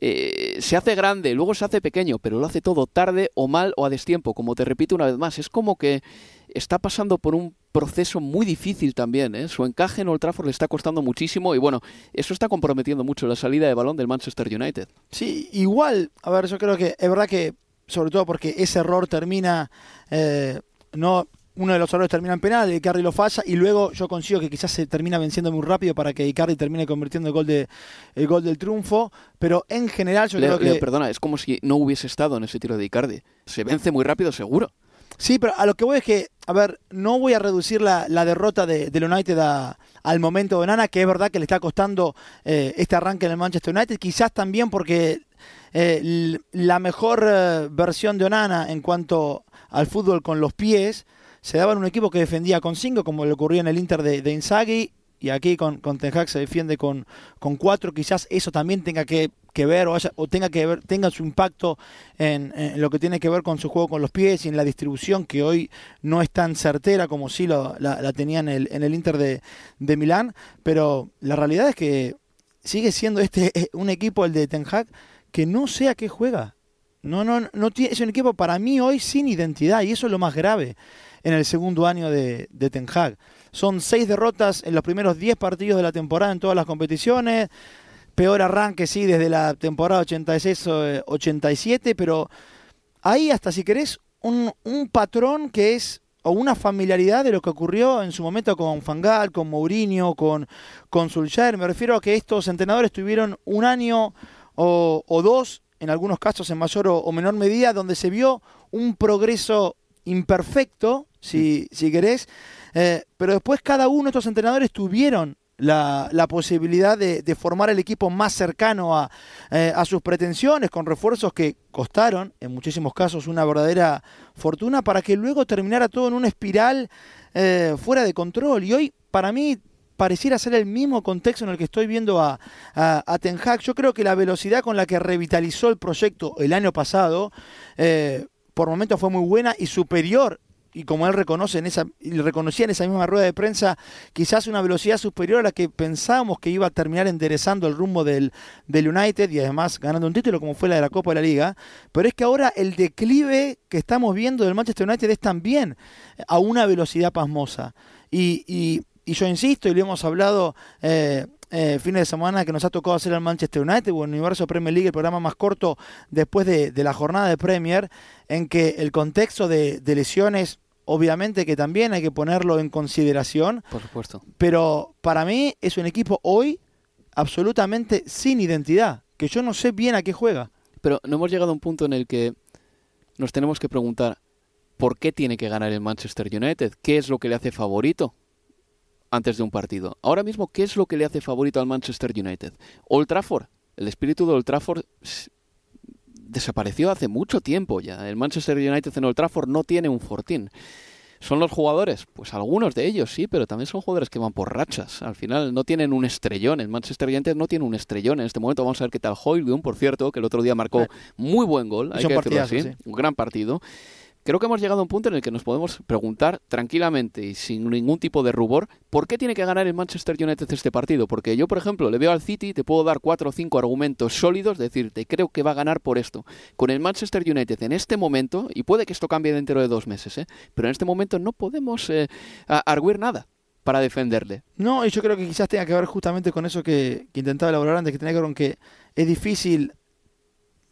eh, se hace grande, luego se hace pequeño, pero lo hace todo tarde o mal o a destiempo, como te repito una vez más, es como que está pasando por un proceso muy difícil también. ¿eh? Su encaje en Old Trafford le está costando muchísimo y bueno, eso está comprometiendo mucho la salida de balón del Manchester United. Sí, igual, a ver, yo creo que es verdad que, sobre todo porque ese error termina, eh, no uno de los errores termina en penal, Icardi lo falla y luego yo consigo que quizás se termina venciendo muy rápido para que Icardi termine convirtiendo el gol de el gol del triunfo, pero en general yo creo que perdona, es como si no hubiese estado en ese tiro de Icardi. Se vence muy rápido, seguro. Sí, pero a lo que voy es que, a ver, no voy a reducir la, derrota de, del United al momento de Nana, que es verdad que le está costando eh, este arranque en el Manchester United, quizás también porque eh, la mejor eh, versión de Onana en cuanto al fútbol con los pies se daba en un equipo que defendía con cinco, como le ocurría en el Inter de, de y aquí con, con Ten Hag se defiende con, con cuatro, quizás eso también tenga que, ver o, tenga que ver, tenga su impacto en, lo que tiene que ver con su juego con los pies y en la distribución que hoy no es tan certera como sí lo, la, tenía en el, en el Inter de, Milán, pero la realidad es que sigue siendo este *laughs* un equipo, el de Ten Hag, que no sé a qué juega. No, no, no es un equipo para mí hoy sin identidad y eso es lo más grave en el segundo año de, Ten Hag. Son seis derrotas en los primeros diez partidos de la temporada en todas las competiciones. Peor arranque, sí, desde la temporada 86-87, eh, pero hay hasta, si querés, un, patrón que es o una familiaridad de lo que ocurrió en su momento con Fangal, con Mourinho, con, con Solskjaer. Me refiero a que estos entrenadores tuvieron un año o, dos, en algunos casos en mayor o, menor medida, donde se vio un progreso imperfecto, si, si querés, eh, pero después cada uno de estos entrenadores tuvieron la, posibilidad de, formar el equipo más cercano eh, a, sus pretensiones, con refuerzos que costaron, en muchísimos casos, una verdadera fortuna, para que luego terminara todo en una espiral eh, fuera de control. Y hoy, para mí, pareciera ser el mismo contexto en el que estoy viendo a, a, Ten Hag. Yo creo que la velocidad con la que revitalizó el proyecto el año pasado por momentos fue muy buena y superior y como él reconoce en esa, reconocía en esa misma rueda de prensa, quizás una velocidad superior a la que pensábamos que iba a terminar enderezando el rumbo del, del United y además ganando un título como fue la de la Copa de la Liga. Pero es que ahora el declive que estamos viendo del Manchester United es también a una velocidad pasmosa. Y, y, y yo insisto, y lo hemos hablado eh, eh, fines de semana que nos ha tocado hacer al Manchester United o el Universo Premier League, el programa más corto después de, la jornada de Premier, en que el contexto de, lesiones, obviamente que también hay que ponerlo en consideración. Por supuesto. Pero para mí es un equipo hoy absolutamente sin identidad, que yo no sé bien a qué juega. Pero no hemos llegado a un punto en el que nos tenemos que preguntar por qué tiene que ganar el Manchester United, qué es lo que le hace favorito antes de un partido. Ahora mismo, ¿qué es lo que le hace favorito al Manchester United? Old Trafford. El espíritu de Old Trafford desapareció hace mucho tiempo ya. El Manchester United en Old Trafford no tiene un fortín. ¿Son los jugadores? Pues algunos de ellos sí, pero también son jugadores que van por rachas. Al final no tienen un estrellón. El Manchester United no tiene un estrellón. En este momento vamos a ver qué tal Hoylund, por cierto, que el otro día marcó eh, muy buen gol. Hay que decirlo así. Un gran partido creo que hemos llegado a un punto en el que nos podemos preguntar tranquilamente y sin ningún tipo de rubor por qué tiene que ganar el Manchester United este partido. Porque yo, por ejemplo, le veo al City, te puedo dar cuatro o cinco argumentos sólidos, decirte, creo que va a ganar por esto. Con el Manchester United en este momento, y puede que esto cambie dentro de dos meses, ¿eh? pero en este momento no podemos eh, arguir nada para defenderle. No, y yo creo que quizás tenga que ver justamente con eso que, que intentaba elaborar antes, que tenía que ver con que es difícil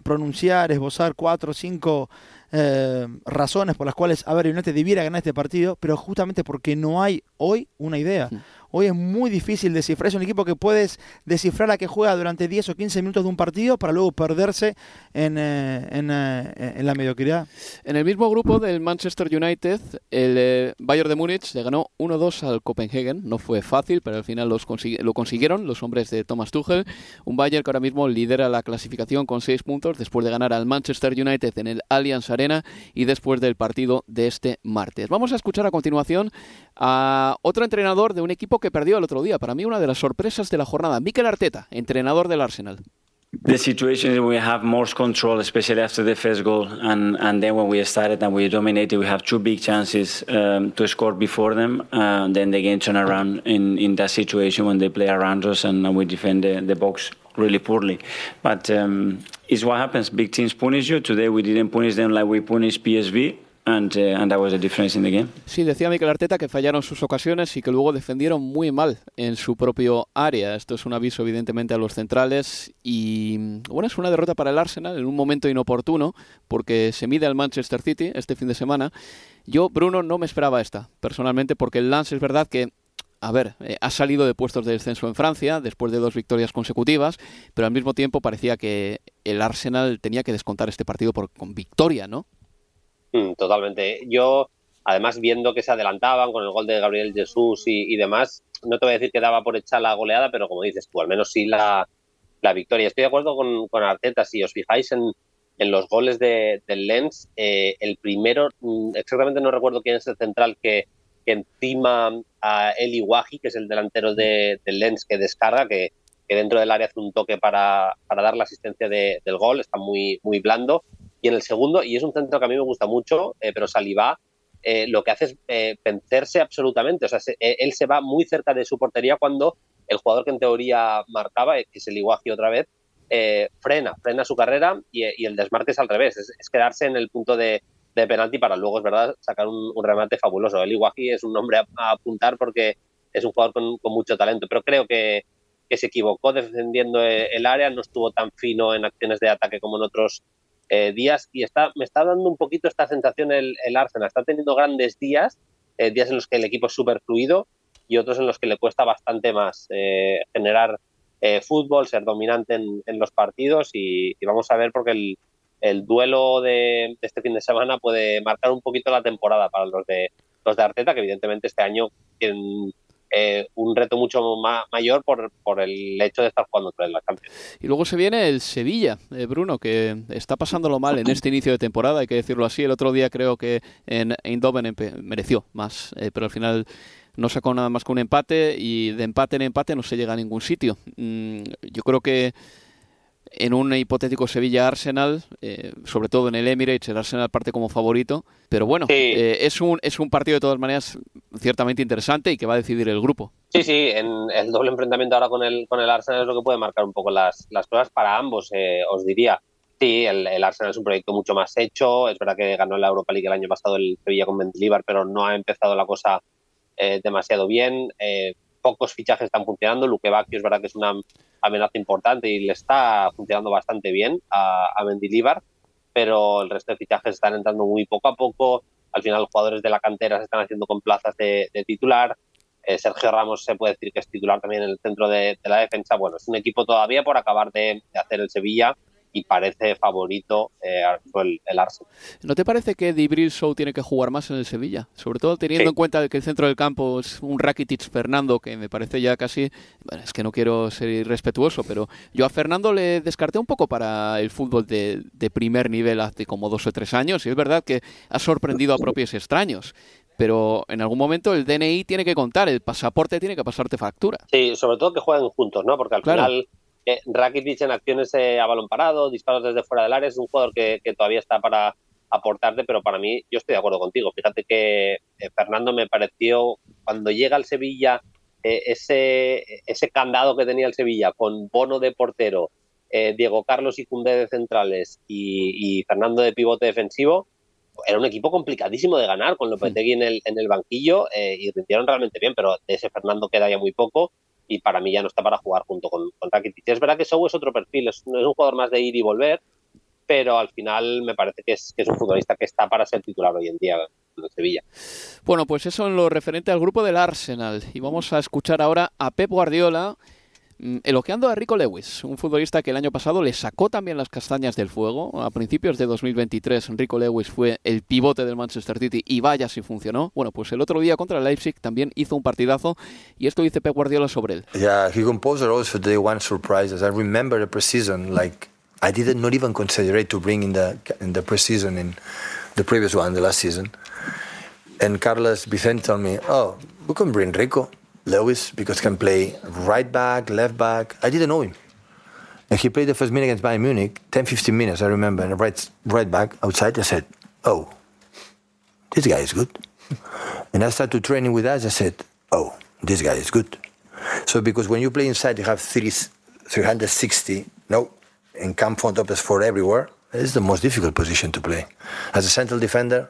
pronunciar, esbozar cuatro o cinco eh, razones por las cuales, a ver, United debiera ganar este partido, pero justamente porque no hay hoy una idea. Hoy es muy difícil descifrar. Es un equipo que puedes descifrar a que juega durante 10 o 15 minutos de un partido para luego perderse en, eh, eh, en, la mediocridad. En el mismo grupo del Manchester United, el eh, Bayern de Múnich le ganó 1-2 al Copenhagen. No fue fácil, pero al final lo consiguieron los hombres de Thomas Tuchel. Un Bayern que ahora mismo lidera la clasificación con 6 puntos después de ganar al Manchester United en el Allianz Arena y después del partido de este martes. Vamos a escuchar a continuación a otro entrenador de un equipo perdió el otro día. Para mí, una de las sorpresas de la jornada. Mikel Arteta, entrenador del Arsenal. The situation we have more control, especially after the first goal, and and then when we started and we dominated, we have two big chances um, to score before them. Uh, then the game turn around in in that situation when they play around us and we defend the, the box really poorly. But um, it's what happens. Big teams punish you. Today we didn't punish them like we punished PSV and uh, and that was the difference in the game. Sí, decía Mikel Arteta que fallaron sus ocasiones y que luego defendieron muy mal en su propio área. Esto es un aviso evidentemente a los centrales y bueno, es una derrota para el Arsenal en un momento inoportuno porque se mide al Manchester City este fin de semana. Yo, Bruno, no me esperaba esta, personalmente, porque el Lance es verdad que a ver, eh, ha salido de puestos de descenso en Francia después de dos victorias consecutivas, pero al mismo tiempo parecía que el Arsenal tenía que descontar este partido por, con victoria, ¿no? Mm, totalmente. Yo, además, viendo que se adelantaban con el gol de Gabriel Jesús y, demás, no te voy a decir que daba por echar la goleada, pero como dices tú, al menos sí la, victoria. Estoy de acuerdo con, con Arteta. Si os fijáis en, los goles de, del Lens, eh, el primero, mm, exactamente no recuerdo quién es el central que que encima a Eli Wahi, que es el delantero de, Lens que descarga, que, dentro del área hace un toque para, dar la asistencia del gol, está muy, muy blando. Y en el segundo, y es un centro que a mí me gusta mucho, eh, pero Saliba eh, lo que hace es eh, vencerse absolutamente. O sea, él se va muy cerca de su portería cuando el jugador que en teoría marcaba, que es el Iguaji otra vez, frena, frena su carrera y, el desmarque es al revés, es quedarse en el punto de, penalti para luego, es verdad, sacar un, remate fabuloso. El Iguaji es un nombre a, apuntar porque es un jugador con, mucho talento, pero creo que, se equivocó defendiendo el área, no estuvo tan fino en acciones de ataque como en otros eh, días y está, me está dando un poquito esta sensación el, el Arsenal. Está teniendo grandes días, eh, días en los que el equipo es súper fluido y otros en los que le cuesta bastante más eh, generar fútbol, ser dominante en, los partidos y, vamos a ver porque el, el duelo de, este fin de semana puede marcar un poquito la temporada para los de los de Arteta, que evidentemente este año eh, un reto mucho mayor por, por, el hecho de estar jugando otra la Champions. Y luego se viene el Sevilla, eh, Bruno, que está pasándolo mal en este inicio de temporada, hay que decirlo así. El otro día creo que en Eindhoven mereció más, eh, pero al final no sacó nada más que un empate y de empate en empate no se llega a ningún sitio. Mm, yo creo que en un hipotético Sevilla-Arsenal, eh, sobre todo en el Emirates, el Arsenal parte como favorito. Pero bueno, eh, es, un, es un partido de todas maneras ciertamente interesante y que va a decidir el grupo. Sí, sí, en el doble enfrentamiento ahora con el, con el Arsenal es lo que puede marcar un poco las, las pruebas para ambos, eh, os diría. Sí, el, el, Arsenal es un proyecto mucho más hecho. Es verdad que ganó la Europa League el año pasado el Sevilla con Mendilibar, pero no ha empezado la cosa demasiado bien pocos fichajes están funcionando. Luque Bacchio es verdad que es una amenaza importante y le está funcionando bastante bien a, a Mendilibar, pero el resto de fichajes están entrando muy poco a poco. Al final, los jugadores de la cantera se están haciendo con plazas de, titular. Eh, Sergio Ramos se puede decir que es titular también en el centro de, la defensa. Bueno, es un equipo todavía por acabar de hacer el Sevilla y parece favorito eh, el, el, Arsenal. ¿No te parece que Dibril Show tiene que jugar más en el Sevilla? Sobre todo teniendo en cuenta que el centro del campo es un Rakitic Fernando que me parece ya casi, bueno, es que no quiero ser irrespetuoso, pero yo a Fernando le descarté un poco para el fútbol de, de primer nivel hace como dos o tres años y es verdad que ha sorprendido a propios extraños pero en algún momento el DNI tiene que contar, el pasaporte tiene que pasarte factura. Sí, sobre todo que jueguen juntos, ¿no? Porque al final eh, Rakitic en acciones eh, a balón parado, disparos desde fuera del área, es un jugador que, todavía está para aportarte, pero para mí yo estoy de acuerdo contigo. Fíjate que eh, Fernando me pareció, cuando llega al Sevilla, ese, ese candado que tenía el Sevilla con Bono de portero, Diego Carlos y Cundé de centrales y, Fernando de pivote defensivo, era un equipo complicadísimo de ganar con Lopetegui en el, en el banquillo y rindieron realmente bien, pero de ese Fernando queda ya muy poco y para mí ya no está para jugar junto con, con Rakitic. Es verdad que Sou es otro perfil, es, es, un jugador más de ir y volver, pero al final me parece que es, que es un futbolista que está para ser titular hoy en día en Sevilla. Bueno, pues eso en lo referente al grupo del Arsenal. Y vamos a escuchar ahora a Pep Guardiola elogiando a Rico Lewis, un futbolista que el año pasado le sacó también las castañas del fuego. A principios de 2023, Rico Lewis fue el pivote del Manchester City y vaya si funcionó. Bueno, pues el otro día contra Leipzig también hizo un partidazo y esto dice Pep Guardiola sobre él. Yeah, he composed also day one surprises. I remember the preseason, like I did not even consider to bring in the in the preseason in the previous one, the last season. And Carlos Vicente told me, "Oh, we can bring Rico." Lewis because can play right back, left back. I didn't know him. And he played the first minute against Bayern Munich, 10, 15 minutes, I remember, and right, right back outside. I said, oh, this guy is good. and I started training with us. I said, oh, this guy is good. So because when you play inside, you have 30, 360, no, and camp front up for everywhere. It's the most difficult position to play. As a central defender,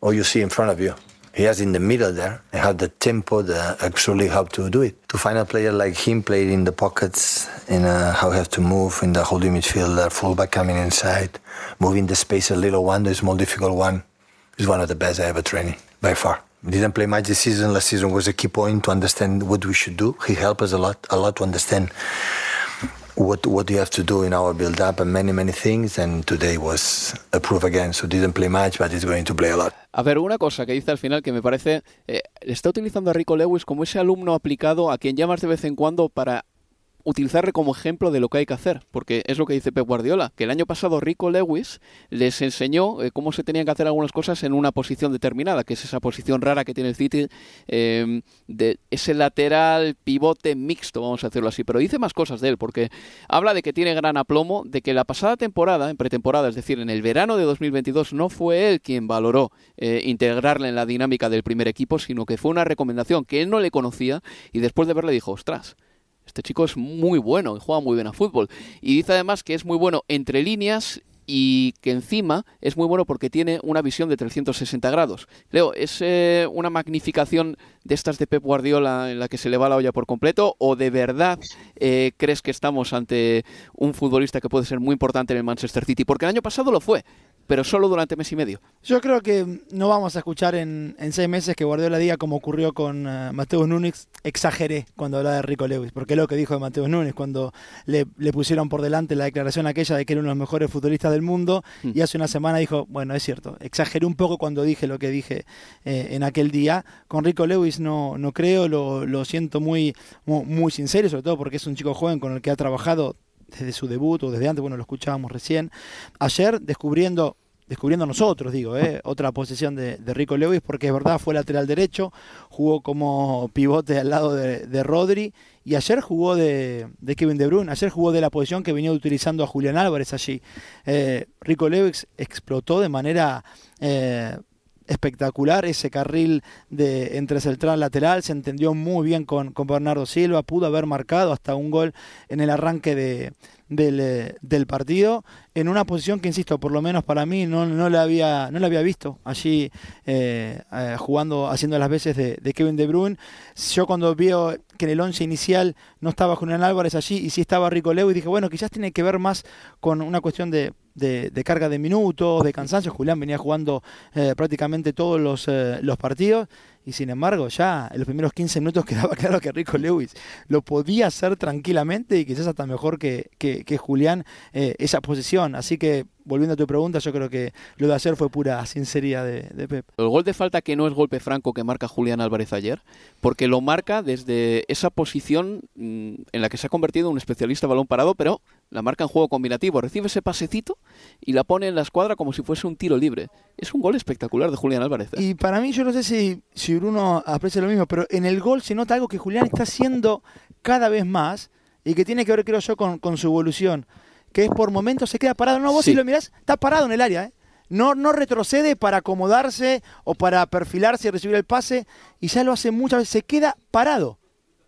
all you see in front of you. He has in the middle there. He had the tempo, the absolutely how to do it. To find a player like him playing in the pockets, in uh, how he have to move in the holding midfielder, fullback coming inside, moving the space a little one, the small difficult one, is one of the best I ever trained by far. Didn't play much this season. Last season was a key point to understand what we should do. He helped us a lot, a lot to understand what what you have to do in our build up and many many things and today was a proof again. So didn't play much but he's going to play a lot. A ver, una cosa que dice al final que me parece, eh, está utilizando a Rico Lewis como ese alumno aplicado a quien llamas de vez en cuando para utilizarle como ejemplo de lo que hay que hacer, porque es lo que dice Pep Guardiola, que el año pasado Rico Lewis les enseñó eh, cómo se tenían que hacer algunas cosas en una posición determinada, que es esa posición rara que tiene el City, eh, de ese lateral pivote mixto, vamos a decirlo así, pero dice más cosas de él, porque habla de que tiene gran aplomo, de que la pasada temporada, en pretemporada, es decir, en el verano de 2022, no fue él quien valoró eh, integrarle en la dinámica del primer equipo, sino que fue una recomendación que él no le conocía y después de verle dijo, ostras, este chico es muy bueno y juega muy bien a fútbol. Y dice además que es muy bueno entre líneas y que encima es muy bueno porque tiene una visión de 360 grados. Leo, ¿es eh, una magnificación de estas de Pep Guardiola en la que se le va la olla por completo o de verdad eh, crees que estamos ante un futbolista que puede ser muy importante en el Manchester City? Porque el año pasado lo fue, pero solo durante mes y medio. Yo creo que no vamos a escuchar en, en seis meses que Guardiola diga como ocurrió con uh, Mateo Núñez, exageré cuando hablaba de Rico Lewis, porque es lo que dijo de Mateo Núñez cuando le, le, pusieron por delante la declaración aquella de que era uno de los mejores futbolistas del mundo mm. y hace una semana dijo, bueno, es cierto, exageré un poco cuando dije lo que dije eh, en aquel día. Con Rico Lewis no, no creo, lo, lo siento muy, muy, muy sincero, sobre todo porque es un chico joven con el que ha trabajado desde su debut o desde antes, bueno, lo escuchábamos recién. Ayer descubriendo descubriendo nosotros, digo, ¿eh? otra posición de, de, Rico Lewis, porque es verdad, fue lateral derecho, jugó como pivote al lado de, de Rodri, y ayer jugó de, de, Kevin De Bruyne, ayer jugó de la posición que venía utilizando a Julián Álvarez allí. Eh, Rico Lewis explotó de manera eh, espectacular ese carril de entre central lateral, se entendió muy bien con, con Bernardo Silva, pudo haber marcado hasta un gol en el arranque de, del, del, partido. En una posición que insisto por lo menos para mí no, no la había no la había visto allí eh, eh, jugando haciendo las veces de, Kevin De Bruyne. Yo cuando veo que en el once inicial no estaba Julián Álvarez allí y sí estaba Rico Lewis dije bueno quizás tiene que ver más con una cuestión de, de, de carga de minutos de cansancio. Julián venía jugando eh, prácticamente todos los, eh, los partidos. Y sin embargo ya en los primeros 15 minutos *laughs* quedaba claro que Rico Lewis lo podía hacer tranquilamente y quizás hasta mejor que, que, que Julián eh, esa posición. Así que volviendo a tu pregunta, yo creo que lo de ayer fue pura sinceridad de, de, Pep. El gol de falta que no es golpe franco que marca Julián Álvarez ayer, porque lo marca desde esa posición mmm, en la que se ha convertido en un especialista balón parado, pero la marca en juego combinativo. Recibe ese pasecito y la pone en la escuadra como si fuese un tiro libre. Es un gol espectacular de Julián Álvarez. ¿eh? Y para mí, yo no sé si, si Bruno aprecia lo mismo, pero en el gol se nota algo que Julián está haciendo cada vez más y que tiene que ver, creo yo, con, con su evolución que es por momentos se queda parado. No, vos sí. si lo mirás, está parado en el área, ¿eh? No, no retrocede para acomodarse o para perfilarse y recibir el pase, y ya lo hace muchas veces, se queda parado.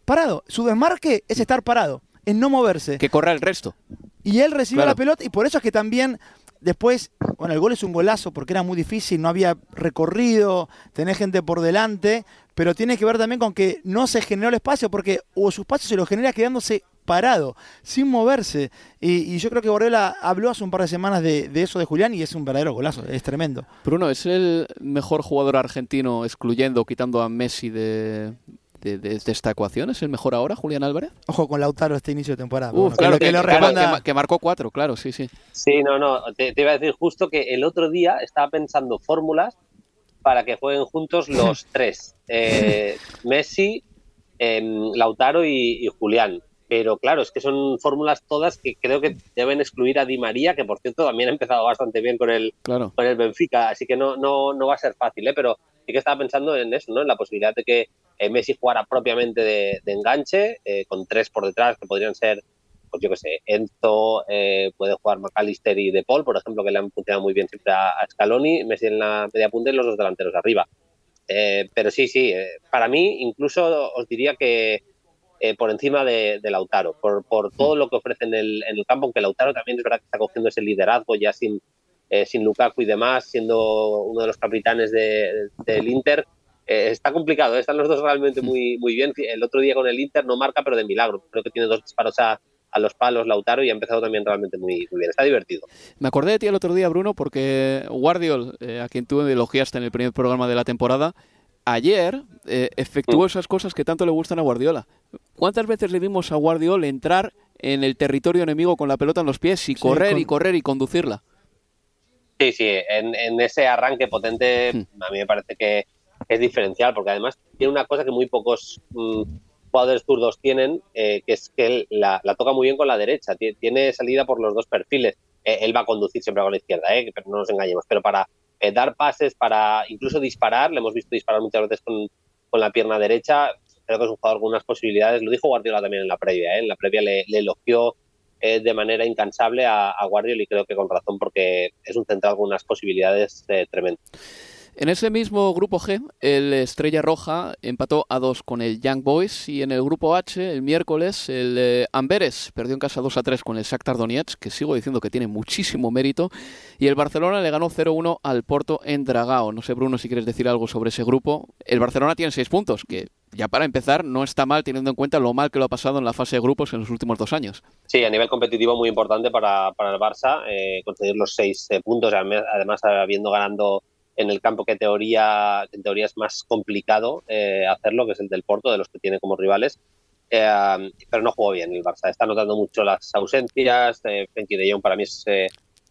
Parado. Su desmarque es estar parado, es no moverse. Que corra el resto. Y él recibe claro. la pelota, y por eso es que también después, bueno, el gol es un golazo porque era muy difícil, no había recorrido, tenés gente por delante, pero tiene que ver también con que no se generó el espacio, porque o su espacio se lo genera quedándose parado, sin moverse. Y, y, yo creo que Borrella habló hace un par de semanas de, de, eso de Julián y es un verdadero golazo, es tremendo. Bruno, ¿es el mejor jugador argentino, excluyendo, quitando a Messi de, de, de, de, esta ecuación? ¿Es el mejor ahora, Julián Álvarez? Ojo con Lautaro este inicio de temporada. Uf, bueno, claro, que, que, lo que, que, marcó cuatro, claro, sí, sí. Sí, no, no, te, te iba a decir justo que el otro día estaba pensando fórmulas para que jueguen juntos los *laughs* tres. Eh, Messi, eh, Lautaro y, y Julián pero claro, es que son fórmulas todas que creo que deben excluir a Di María, que por cierto también ha empezado bastante bien con el, claro. con el Benfica, así que no, no, no va a ser fácil, ¿eh? pero sí que estaba pensando en eso, ¿no? en la posibilidad de que eh, Messi jugara propiamente de, de enganche, eh, con tres por detrás, que podrían ser, pues yo qué sé, Enzo, eh, puede jugar McAllister y De Paul, por ejemplo, que le han funcionado muy bien siempre a, a Scaloni, Messi en la media punta y los dos delanteros arriba. Eh, pero sí, sí, para mí incluso os diría que eh, por encima de, de Lautaro, por, por, todo lo que ofrece en el, en el, campo, aunque Lautaro también es verdad que está cogiendo ese liderazgo ya sin, eh, sin Lukaku y demás, siendo uno de los capitanes de, del Inter. Eh, está complicado, están los dos realmente muy, *laughs* muy bien. El otro día con el Inter no marca, pero de milagro. Creo que tiene dos disparos a, a los palos Lautaro y ha empezado también realmente muy, muy bien. Está divertido. Me acordé de ti el otro día, Bruno, porque Guardiol, eh, a quien tú elogiaste en el primer programa de la temporada, ayer eh, efectuó mm. esas cosas que tanto le gustan a Guardiola. ¿Cuántas veces le vimos a Guardiol entrar en el territorio enemigo con la pelota en los pies y correr y correr y conducirla? Sí, sí, en, ese arranque potente mm. a mí me parece que es diferencial, porque además tiene una cosa que muy pocos mm, jugadores zurdos tienen, eh, que es que él la, toca muy bien con la derecha, tiene salida por los dos perfiles. Eh, él va a conducir siempre con la izquierda, eh, pero no nos engañemos, pero para dar pases, para incluso disparar, le hemos visto disparar muchas veces con, con, la pierna derecha, creo que es un jugador con unas posibilidades, lo dijo Guardiola también en la previa, en la previa le, elogió de manera incansable a, Guardiola y creo que con razón porque es un central con unas posibilidades tremendas. En ese mismo grupo G, el Estrella Roja empató a dos con el Young Boys y en el grupo H, el miércoles, el eh, Amberes perdió en casa 2 a 3 con el Shakhtar Donetsk, que sigo diciendo que tiene muchísimo mérito, y el Barcelona le ganó 0-1 al Porto en Dragao. No sé, Bruno, si quieres decir algo sobre ese grupo. El Barcelona tiene 6 puntos, que ya para empezar no está mal teniendo en cuenta lo mal que lo ha pasado en la fase de grupos en los últimos dos años. Sí, a nivel competitivo muy importante para, para el Barça eh, conseguir los 6 eh, puntos, además habiendo ganando en el campo que teoría, en teoría es más complicado eh, hacerlo, que es el del Porto, de los que tiene como rivales. Eh, pero no jugó bien el Barça. Está notando mucho las ausencias. Eh, Frenkie de Jong para mí es eh,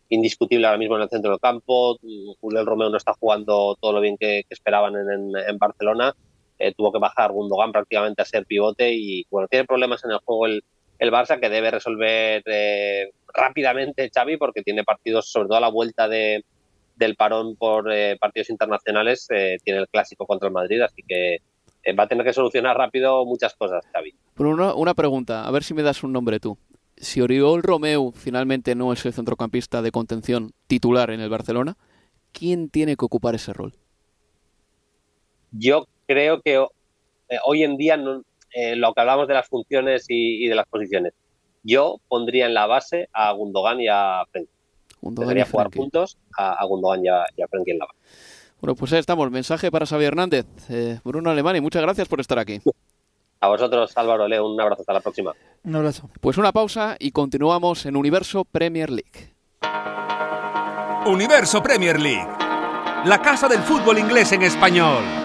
indiscutible ahora mismo en el centro del campo. Julio Romeo no está jugando todo lo bien que, esperaban en, en, Barcelona. tuvo que bajar Gundogan prácticamente a ser pivote y bueno, tiene problemas en el juego el, el Barça que debe resolver rápidamente Xavi porque tiene partidos sobre todo a la vuelta de, del parón por eh, partidos internacionales eh, tiene el clásico contra el Madrid, así que eh, va a tener que solucionar rápido muchas cosas, Xavi. Una pregunta, a ver si me das un nombre tú. Si Oriol Romeu finalmente no es el centrocampista de contención titular en el Barcelona, ¿quién tiene que ocupar ese rol? Yo creo que hoy en día no, lo que hablamos de las funciones y, de las posiciones, yo pondría en la base a Gundogan y a Frenkie. Debería jugar puntos a, Gundogan y a, Frenkie en la Bueno, pues ahí estamos. Mensaje para Xavi Hernández. Eh, Bruno Alemán, y muchas gracias por estar aquí. A vosotros, Álvaro Leo, un abrazo. Hasta la próxima. Un abrazo. Pues una pausa y continuamos en Universo Premier League. Universo Premier League. La casa del fútbol inglés en español.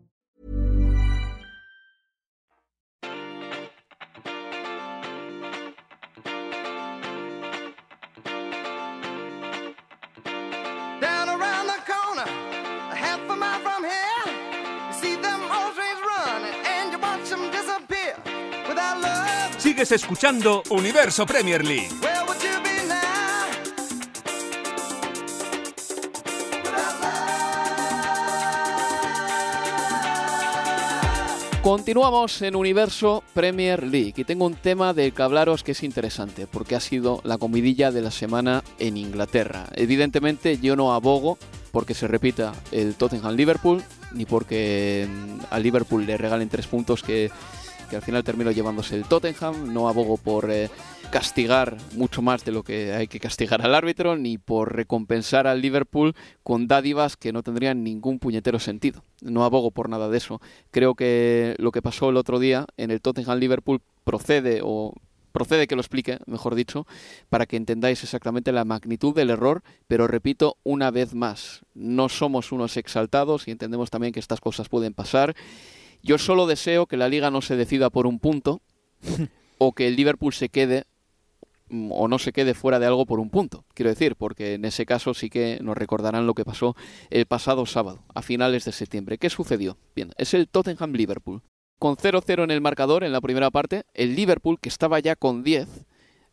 Sigues escuchando Universo Premier League. Continuamos en Universo Premier League y tengo un tema del que hablaros que es interesante porque ha sido la comidilla de la semana en Inglaterra. Evidentemente yo no abogo porque se repita el Tottenham Liverpool ni porque mm, al Liverpool le regalen tres puntos que que al final termino llevándose el Tottenham. No abogo por eh, castigar mucho más de lo que hay que castigar al árbitro ni por recompensar al Liverpool con dádivas que no tendrían ningún puñetero sentido. No abogo por nada de eso. Creo que lo que pasó el otro día en el Tottenham Liverpool procede o procede que lo explique, mejor dicho, para que entendáis exactamente la magnitud del error, pero repito una vez más, no somos unos exaltados y entendemos también que estas cosas pueden pasar. Yo solo deseo que la liga no se decida por un punto *laughs* o que el Liverpool se quede mm, o no se quede fuera de algo por un punto, quiero decir, porque en ese caso sí que nos recordarán lo que pasó el pasado sábado, a finales de septiembre. ¿Qué sucedió? Bien, es el Tottenham Liverpool con 0-0 en el marcador en la primera parte, el Liverpool, que estaba ya con 10,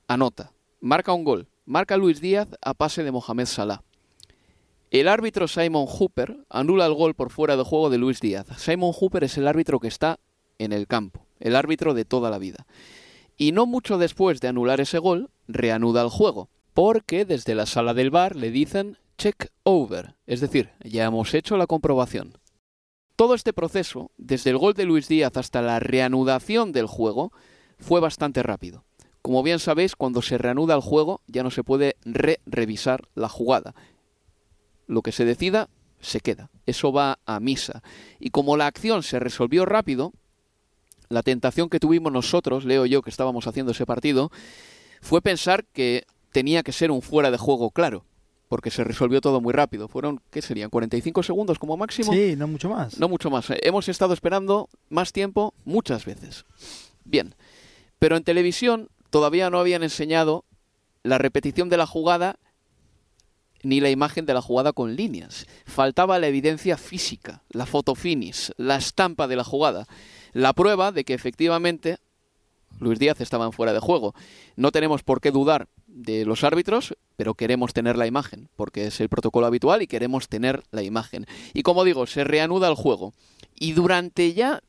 anota. Marca un gol. Marca Luis Díaz a pase de Mohamed Salah. El árbitro Simon Hooper anula el gol por fuera de juego de Luis Díaz. Simon Hooper es el árbitro que está en el campo, el árbitro de toda la vida. Y no mucho después de anular ese gol, reanuda el juego, porque desde la sala del bar le dicen check over, es decir, ya hemos hecho la comprobación. Todo este proceso, desde el gol de Luis Díaz hasta la reanudación del juego, fue bastante rápido. Como bien sabéis, cuando se reanuda el juego ya no se puede re-revisar la jugada. Lo que se decida, se queda. Eso va a misa. Y como la acción se resolvió rápido, la tentación que tuvimos nosotros, Leo y yo, que estábamos haciendo ese partido, fue pensar que tenía que ser un fuera de juego claro porque se resolvió todo muy rápido. Fueron, ¿qué serían? ¿45 segundos como máximo? Sí, no mucho más. No mucho más. Hemos estado esperando más tiempo muchas veces. Bien, pero en televisión todavía no habían enseñado la repetición de la jugada ni la imagen de la jugada con líneas. Faltaba la evidencia física, la foto finish, la estampa de la jugada, la prueba de que efectivamente Luis Díaz estaba en fuera de juego. No tenemos por qué dudar de los árbitros, pero queremos tener la imagen, porque es el protocolo habitual y queremos tener la imagen. Y como digo, se reanuda el juego. Y durante ya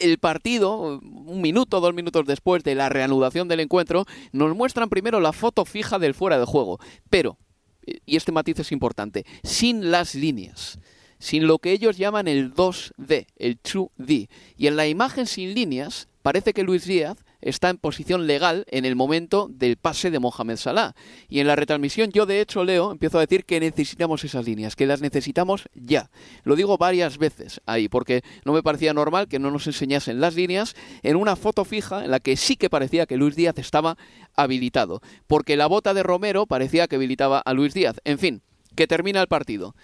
el partido, un minuto, dos minutos después de la reanudación del encuentro, nos muestran primero la foto fija del fuera de juego. Pero, y este matiz es importante, sin las líneas sin lo que ellos llaman el 2D, el 2D. Y en la imagen sin líneas parece que Luis Díaz está en posición legal en el momento del pase de Mohamed Salah. Y en la retransmisión yo de hecho leo, empiezo a decir que necesitamos esas líneas, que las necesitamos ya. Lo digo varias veces ahí, porque no me parecía normal que no nos enseñasen las líneas en una foto fija en la que sí que parecía que Luis Díaz estaba habilitado, porque la bota de Romero parecía que habilitaba a Luis Díaz. En fin, que termina el partido.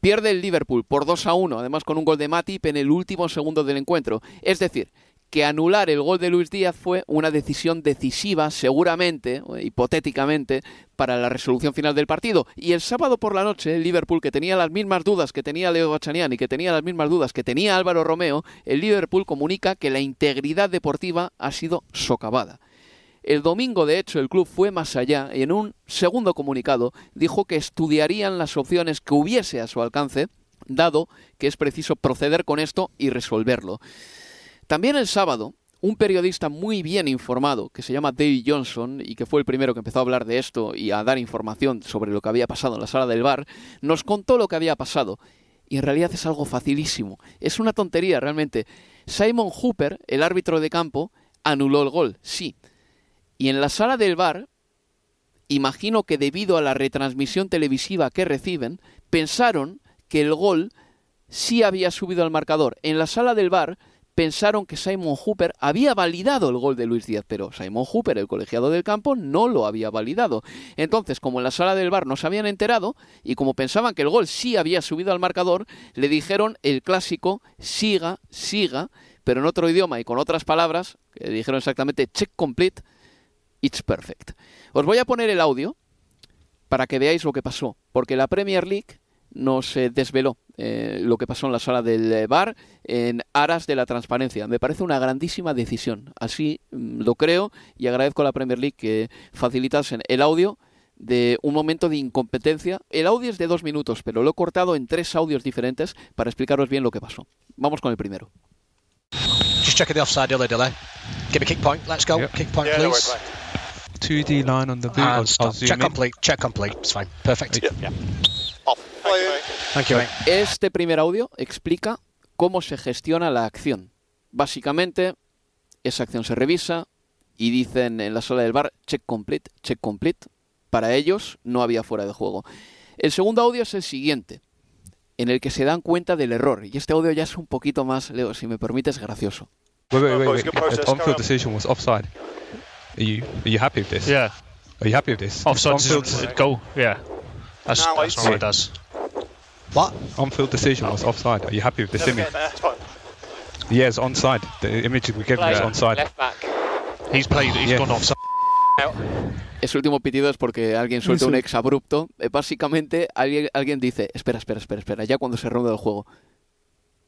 Pierde el Liverpool por 2 a 1, además con un gol de Matip en el último segundo del encuentro. Es decir, que anular el gol de Luis Díaz fue una decisión decisiva, seguramente, hipotéticamente, para la resolución final del partido. Y el sábado por la noche, el Liverpool, que tenía las mismas dudas que tenía Leo Bachanian y que tenía las mismas dudas que tenía Álvaro Romeo, el Liverpool comunica que la integridad deportiva ha sido socavada. El domingo, de hecho, el club fue más allá y en un segundo comunicado dijo que estudiarían las opciones que hubiese a su alcance, dado que es preciso proceder con esto y resolverlo. También el sábado, un periodista muy bien informado, que se llama Dave Johnson, y que fue el primero que empezó a hablar de esto y a dar información sobre lo que había pasado en la sala del bar, nos contó lo que había pasado. Y en realidad es algo facilísimo. Es una tontería realmente. Simon Hooper, el árbitro de campo, anuló el gol, sí. Y en la sala del bar, imagino que debido a la retransmisión televisiva que reciben, pensaron que el gol sí había subido al marcador. En la sala del bar pensaron que Simon Hooper había validado el gol de Luis Díaz, pero Simon Hooper, el colegiado del campo, no lo había validado. Entonces, como en la sala del bar no se habían enterado y como pensaban que el gol sí había subido al marcador, le dijeron el clásico siga, siga, pero en otro idioma y con otras palabras, que dijeron exactamente check complete, it's perfect. Os voy a poner el audio para que veáis lo que pasó, porque la Premier League nos desveló eh, lo que pasó en la sala del eh, bar en aras de la transparencia. Me parece una grandísima decisión. Así mm, lo creo y agradezco a la Premier League que facilitasen el audio de un momento de incompetencia. El audio es de dos minutos, pero lo he cortado en tres audios diferentes para explicaros bien lo que pasó. Vamos con el primero. just checking the offside delay delay. Give me kick point. Let's go. Kick point, Yeah, no please. worries, 2D line on the boot. I'll- I'll Check in. complete. Check complete. It's fine. Perfect. Thank you, mate. Este primer audio explica cómo se gestiona la acción. Básicamente, esa acción se revisa y dicen en la sala del bar check complete, check complete. Para ellos no había fuera de juego. El segundo audio es el siguiente, en el que se dan cuenta del error. Y este audio ya es un poquito más, Leo, si me permites, gracioso. Wait, wait, wait, wait. The on-field decision was offside. Are you are you happy with this? Yeah. Are you happy with this? Offside On-field goal. Yeah. That's, No, that's it's- what it does. What? On-field decision was offside. Are you happy with it's fine. Yeah, it's onside. The image we given is onside. He's played. He's Yeah. gone offside. Ese último pitido es porque alguien suelta un ex abrupto. Eh, Básicamente, alguien, alguien dice, espera, espera, espera, espera, ya cuando se reanuda el juego.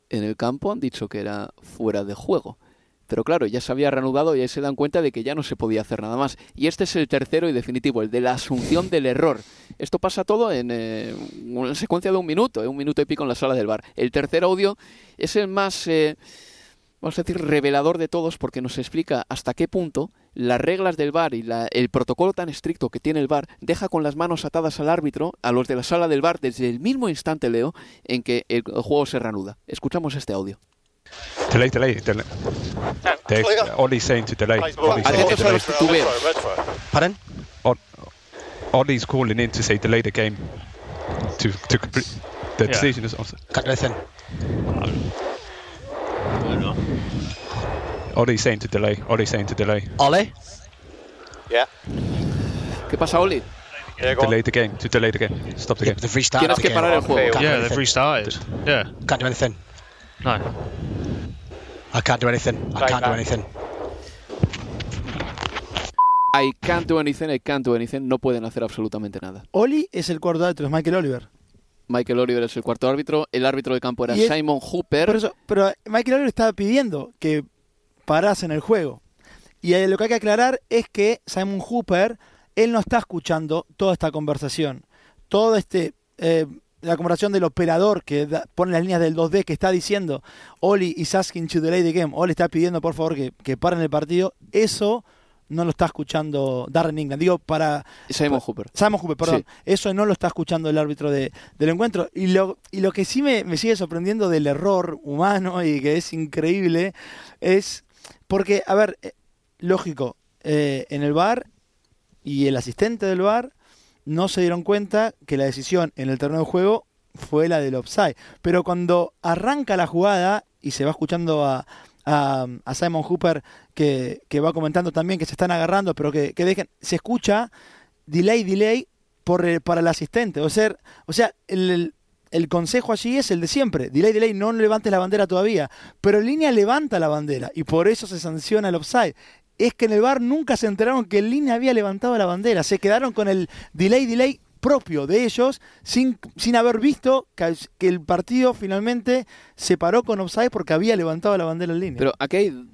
En el campo han dicho que era fuera de juego. Pero claro, ya se había reanudado y ahí se dan cuenta de que ya no se podía hacer nada más. Y este es el tercero y definitivo, el de la asunción del error. Esto pasa todo en eh, una secuencia de un minuto, eh, un minuto y pico en la sala del bar. El tercer audio es el más, eh, vamos a decir, revelador de todos porque nos explica hasta qué punto las reglas del bar y la- el protocolo tan estricto que tiene el bar deja con las manos atadas al árbitro, a los de la sala del bar, desde el mismo instante, Leo, en que el juego se reanuda. Escuchamos este audio. Delay, delay, delay. They, Ollie's saying to delay. Ollie's saying Atentos to a delay. los titubeos. Pardon? Ollie's calling in to say delay the game. To to complete the Yeah. decision is offside. Can't. Ollie's saying to delay. Ollie's saying to delay. Ollie? Yeah. ¿Qué pasa, Oli? Yeah, go on. Delay the game. To delay the game. Stop the game. They've restarted Tienes the que parar el juego. Yeah, anything. they've restarted. Yeah. Can't do anything. No. I can't do anything. I Right can't do anything. I can't do anything, I can't do anything. No pueden hacer absolutamente nada. Oli es el cuarto árbitro, es Michael Oliver. Michael Oliver es el cuarto árbitro. El árbitro de campo era es- Simon Hooper. Eso, pero Michael Oliver estaba pidiendo que parasen el juego. Y lo que hay que aclarar es que Simon Hooper, él no está escuchando toda esta conversación. Todo este, eh, la conversación del operador que da- pone las líneas del 2D que está diciendo Oli is asking to delay the game. Oli está pidiendo por favor que, que paren el partido. Eso no lo está escuchando Darren England. Digo, para... Simon Hooper. Simon Hooper, perdón. Sí. Eso no lo está escuchando el árbitro de- del encuentro. Y lo, y lo que sí me, me sigue sorprendiendo del error humano y que es increíble es porque, a ver, eh, lógico, eh, en el bar y el asistente del bar no se dieron cuenta que la decisión en el terreno de juego fue la del offside. Pero cuando arranca la jugada y se va escuchando a, a, Simon Hooper que, que va comentando también que se están agarrando, pero que, que dejen, se escucha delay, delay por, para el asistente. O sea, o sea el, el- consejo allí es el de siempre. Delay, delay, no levantes la bandera todavía. Pero línea levanta la bandera y por eso se sanciona el offside. Es que en el bar nunca se enteraron que línea había levantado la bandera. Se quedaron con el delay, delay propio de ellos sin, sin haber visto que, que el partido finalmente se paró con offside porque había levantado la bandera en línea. Pero aquí hay-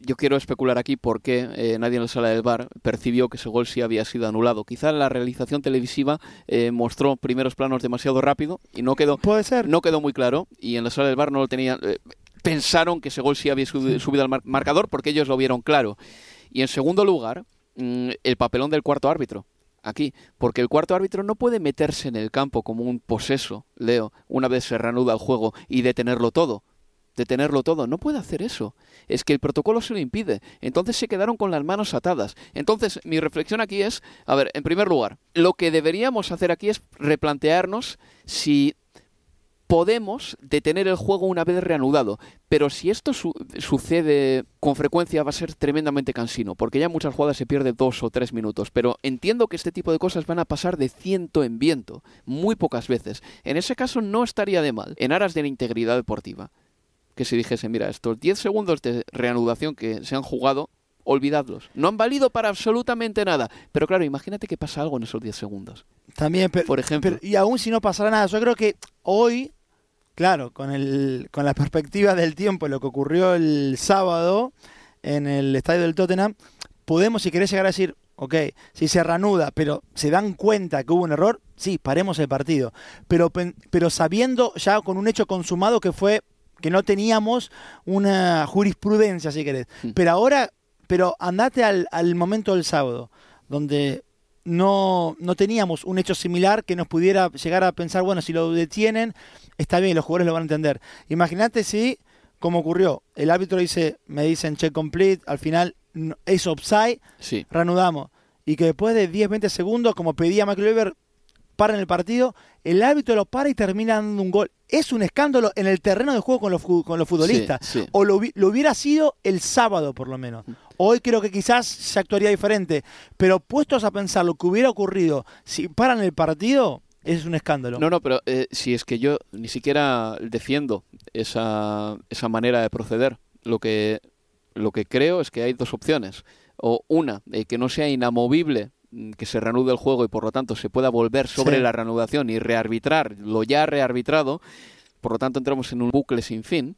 yo quiero especular aquí por qué eh, nadie en la sala del bar percibió que ese gol sí había sido anulado. Quizá la realización televisiva eh, mostró primeros planos demasiado rápido y no quedó, Puede ser. no quedó muy claro y en la sala del bar no lo tenían. eh, pensaron que ese gol sí había subi- subido al mar- marcador porque ellos lo vieron claro. Y en segundo lugar, mm, el papelón del cuarto árbitro. Aquí, porque el cuarto árbitro no puede meterse en el campo como un poseso, Leo, una vez se reanuda el juego y detenerlo todo. Detenerlo todo, no puede hacer eso. Es que el protocolo se lo impide. Entonces se quedaron con las manos atadas. Entonces, mi reflexión aquí es, a ver, en primer lugar, lo que deberíamos hacer aquí es replantearnos si podemos detener el juego una vez reanudado. Pero si esto su- sucede con frecuencia va a ser tremendamente cansino, porque ya en muchas jugadas se pierde dos o tres minutos. Pero entiendo que este tipo de cosas van a pasar de ciento en viento, muy pocas veces. En ese caso no estaría de mal, en aras de la integridad deportiva, que se dijese, mira, estos 10 segundos de reanudación que se han jugado, olvidadlos. No han valido para absolutamente nada. Pero claro, imagínate que pasa algo en esos 10 segundos. También, pero, Por ejemplo. pero- y aún si no pasara nada, yo creo que hoy, claro, con, el, con la perspectiva del tiempo, lo que ocurrió el sábado en el estadio del Tottenham, podemos, si querés llegar a decir, ok, si se reanuda, pero se dan cuenta que hubo un error, sí, paremos el partido. Pero, pero sabiendo ya con un hecho consumado que fue que no teníamos una jurisprudencia, si querés. Pero ahora, pero andate al, al momento del sábado, donde no, no teníamos un hecho similar que nos pudiera llegar a pensar, bueno, si lo detienen, está bien, los jugadores lo van a entender. Imagínate si, como ocurrió, el árbitro dice, me dicen check complete, al final no- es offside, Sí. reanudamos. Y que después de 10, 20 segundos, como pedía McLever, paran el partido, el árbitro lo para y termina dando un gol. Es un escándalo en el terreno de juego con los, con los futbolistas. Sí, sí. O lo hubiera sido el sábado, por lo menos. Hoy creo que quizás se actuaría diferente. Pero puestos a pensar lo que hubiera ocurrido si paran el partido, es un escándalo. No, no, pero eh, si es que yo ni siquiera defiendo esa, esa manera de proceder, lo que, lo que creo es que hay dos opciones. O una, eh, que no sea inamovible mm, que se reanude el juego y por lo tanto se pueda volver sobre Sí. la reanudación y rearbitrar lo ya rearbitrado, por lo tanto entramos en un bucle sin fin.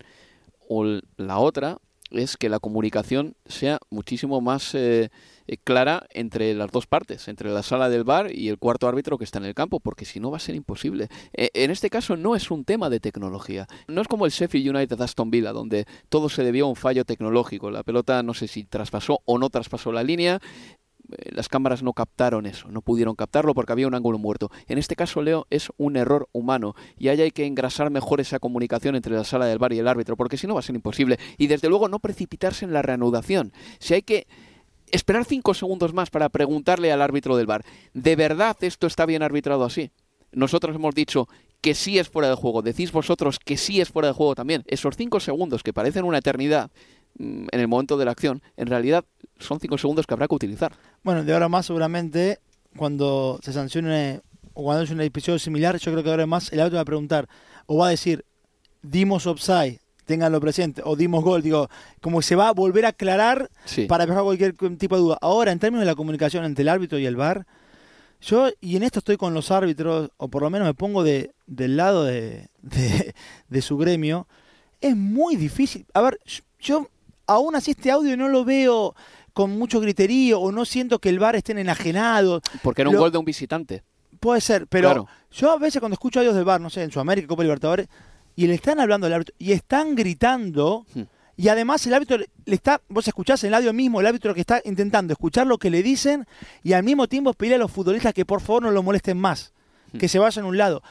O la otra es que la comunicación sea muchísimo más eh, eh, clara entre las dos partes, entre la sala del bar y el cuarto árbitro que está en el campo, porque si no va a ser imposible. Eh, en este caso no es un tema de tecnología. No es como el Sheffield United Aston Villa, donde todo se debió a un fallo tecnológico. La pelota no sé si traspasó o no traspasó la línea. Eh, Las cámaras no captaron eso, no pudieron captarlo porque había un ángulo muerto. En este caso, Leo, es un error humano y ahí hay que engrasar mejor esa comunicación entre la sala del bar y el árbitro, porque si no va a ser imposible. Y desde luego no precipitarse en la reanudación. Si hay que esperar cinco segundos más para preguntarle al árbitro del bar, ¿de verdad esto está bien arbitrado así? Nosotros hemos dicho que sí es fuera de juego, decís vosotros que sí es fuera de juego también. Esos cinco segundos que parecen una eternidad mm, en el momento de la acción, en realidad son cinco segundos que habrá que utilizar. Bueno, de ahora más seguramente, cuando se sancione o cuando es un episodio similar, yo creo que ahora más el árbitro va a preguntar o va a decir, dimos offside, ténganlo presente, o dimos gol, digo, como se va a volver a aclarar Sí. para dejar cualquier tipo de duda. Ahora, en términos de la comunicación entre el árbitro y el VAR, yo, y en esto estoy con los árbitros, o por lo menos me pongo de, del lado de, de, de su gremio, es muy difícil. A ver, yo aún así este audio no lo veo con mucho griterío o no siento que el VAR estén enajenados. Porque era un Lo- gol de un visitante. Puede ser, pero Claro. yo a veces cuando escucho audios del VAR, no sé, en Sudamérica, Copa Libertadores, y le están hablando al árbitro y están gritando, Hmm. y además el árbitro le le está, vos escuchás en el audio mismo, el árbitro que está intentando escuchar lo que le dicen y al mismo tiempo pedirle a los futbolistas que por favor no lo molesten más, Hmm. que se vayan a un lado.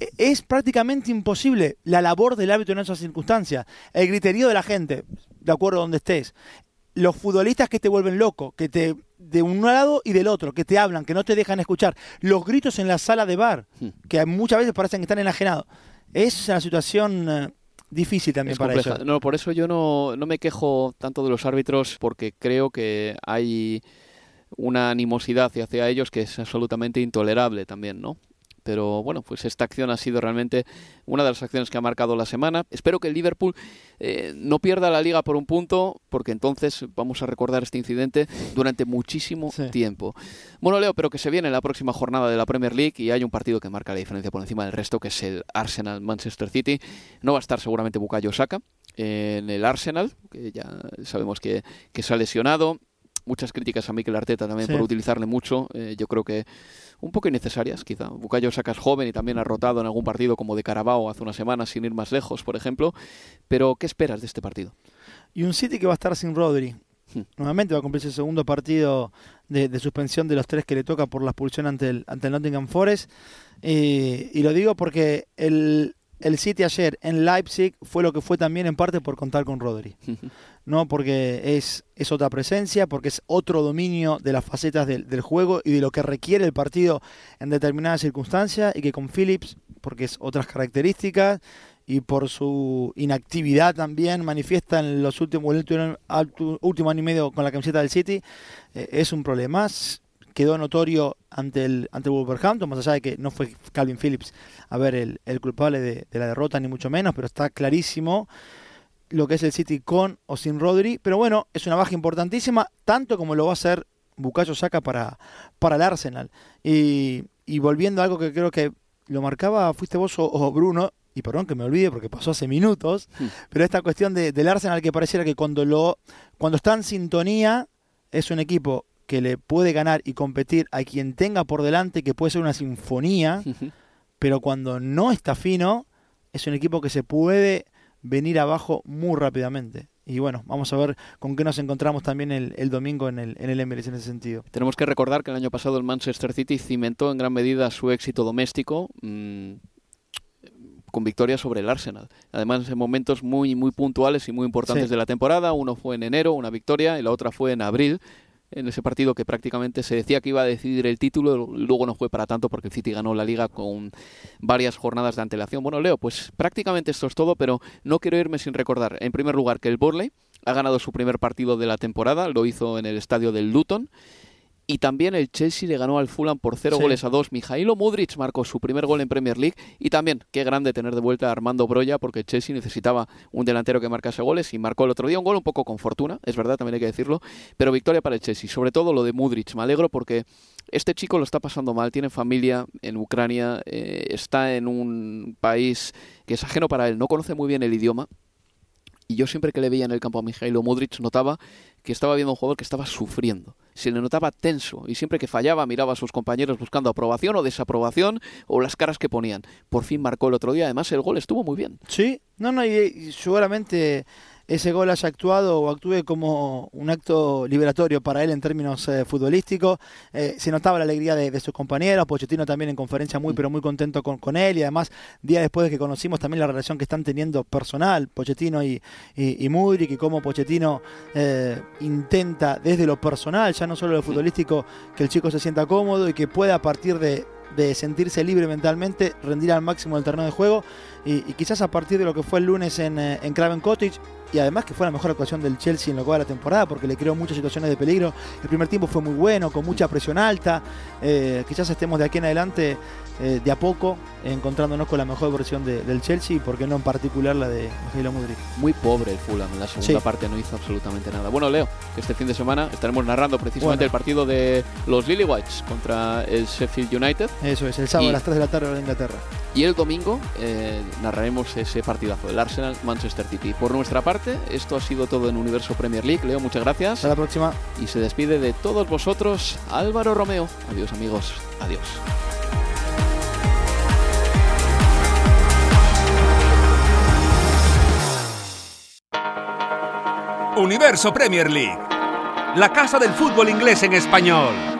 E- Es prácticamente imposible la labor del árbitro en esas circunstancias. El griterío de la gente, de acuerdo a donde estés. Los futbolistas que te vuelven loco, que te de un lado y del otro, que te hablan, que no te dejan escuchar. Los gritos en la sala de bar, Hmm. que muchas veces parecen que están enajenados. Es una situación eh, difícil también Es para compleja. ellos. No, por eso yo no, no me quejo tanto de los árbitros, porque creo que hay una animosidad hacia ellos que es absolutamente intolerable también, ¿no? Pero bueno, pues esta acción ha sido realmente una de las acciones que ha marcado la semana. Espero que el Liverpool eh, no pierda la liga por un punto, porque entonces vamos a recordar este incidente durante muchísimo tiempo. Bueno, Leo, pero que se viene la próxima jornada de la Premier League y hay un partido que marca la diferencia por encima del resto, que es el Arsenal-Manchester City. No va a estar seguramente Bukayo Saka en el Arsenal, que ya sabemos que, que se ha lesionado. Muchas críticas a Mikel Arteta también Sí. por utilizarle mucho. Eh, yo creo que un poco innecesarias, quizá. Bukayo Saka es joven y también ha rotado en algún partido como de Carabao hace unas semanas, sin ir más lejos, por ejemplo. Pero, ¿qué esperas de este partido? Y un City que va a estar sin Rodri. Hmm. Nuevamente va a cumplirse el segundo partido de, de suspensión de los tres que le toca por la expulsión ante el, ante el Nottingham Forest. Y, y lo digo porque el, el City ayer en Leipzig fue lo que fue también en parte por contar con Rodri. *laughs* ¿no? Porque es, es otra presencia, porque es otro dominio de las facetas del, del juego y de lo que requiere el partido en determinadas circunstancias, y que con Phillips, porque es otras características, y por su inactividad también manifiesta en los últimos, el último, año y medio con la camiseta del City, eh, es un problema. Quedó notorio ante el, ante el Wolverhampton, más allá de que no fue Calvin Phillips a ver el, el culpable de, de la derrota, ni mucho menos, pero está clarísimo lo que es el City con o sin Rodri. Pero bueno, es una baja importantísima, tanto como lo va a hacer Bukayo Saka para, para el Arsenal. Y, y volviendo a algo que creo que lo marcaba, fuiste vos o, o Bruno, y perdón que me olvide porque pasó hace minutos, pero esta cuestión de- del Arsenal que pareciera que cuando, lo, cuando está en sintonía es un equipo que le puede ganar y competir a quien tenga por delante, que puede ser una sinfonía, pero cuando no está fino, es un equipo que se puede venir abajo muy rápidamente. Y bueno, vamos a ver con qué nos encontramos también el, el domingo en el, en el Emirates en ese sentido. Tenemos que recordar que el año pasado el Manchester City cimentó en gran medida su éxito doméstico. Mmm, con victoria sobre el Arsenal. Además, en momentos muy, muy puntuales y muy importantes Sí. de la temporada. Uno fue en enero, una victoria, y la otra fue en abril, en ese partido que prácticamente se decía que iba a decidir el título. Luego no fue para tanto porque el City ganó la liga con varias jornadas de antelación. Bueno, Leo, pues prácticamente esto es todo, pero no quiero irme sin recordar, en primer lugar, que el Burnley ha ganado su primer partido de la temporada, lo hizo en el estadio del Luton. Y también el Chelsea le ganó al Fulham por 0 Sí. goles a 2. Mijailo Mudric marcó su primer gol en Premier League. Y también, qué grande tener de vuelta a Armando Broya, porque el Chelsea necesitaba un delantero que marcase goles. Y marcó el otro día un gol un poco con fortuna, es verdad, también hay que decirlo. Pero victoria para el Chelsea. Sobre todo lo de Mudric. Me alegro porque este chico lo está pasando mal. Tiene familia en Ucrania. eh, está en un país que es ajeno para él. No conoce muy bien el idioma. Y yo siempre que le veía en el campo a Mijailo Mudric notaba que estaba viendo un jugador que estaba sufriendo. Se le notaba tenso y siempre que fallaba miraba a sus compañeros buscando aprobación o desaprobación o las caras que ponían. Por fin marcó el otro día. Además el gol estuvo muy bien. Sí, no, no, y, y seguramente ese gol haya actuado o actúe como un acto liberatorio para él en términos eh, futbolísticos. Eh, se notaba la alegría de, de sus compañeros, Pochettino también en conferencia muy, pero muy contento con, con él y además, día después de que conocimos también la relación que están teniendo personal, Pochettino y, y, y Mudryk y cómo Pochettino eh, intenta desde lo personal, ya no solo lo futbolístico, que el chico se sienta cómodo y que pueda a partir de de sentirse libre mentalmente, rendir al máximo el terreno de juego y, quizás a partir de lo que fue el lunes en, eh, en Craven Cottage y además que fue la mejor actuación del Chelsea en lo que va de la temporada porque le creó muchas situaciones de peligro. El primer tiempo fue muy bueno, con mucha presión alta. Eh, quizás estemos de aquí en adelante eh, de a poco encontrándonos con la mejor versión de- del Chelsea y por qué no en particular la de Miguel Mudryk. Muy pobre el Fulham en la segunda Sí. parte, no hizo absolutamente nada. Bueno, Leo, este fin de semana estaremos narrando precisamente Bueno. el partido de los Lily Whites contra el Sheffield United. Eso es, el sábado Y- a las 3 de la tarde de Inglaterra. Y el domingo eh, narraremos ese partidazo del Arsenal Manchester City. Por nuestra parte, esto ha sido todo en Universo Premier League. Leo, muchas gracias. Hasta la próxima. Y se despide de todos vosotros Álvaro Romeo. Adiós amigos. Adiós. Universo Premier League. La casa del fútbol inglés en español.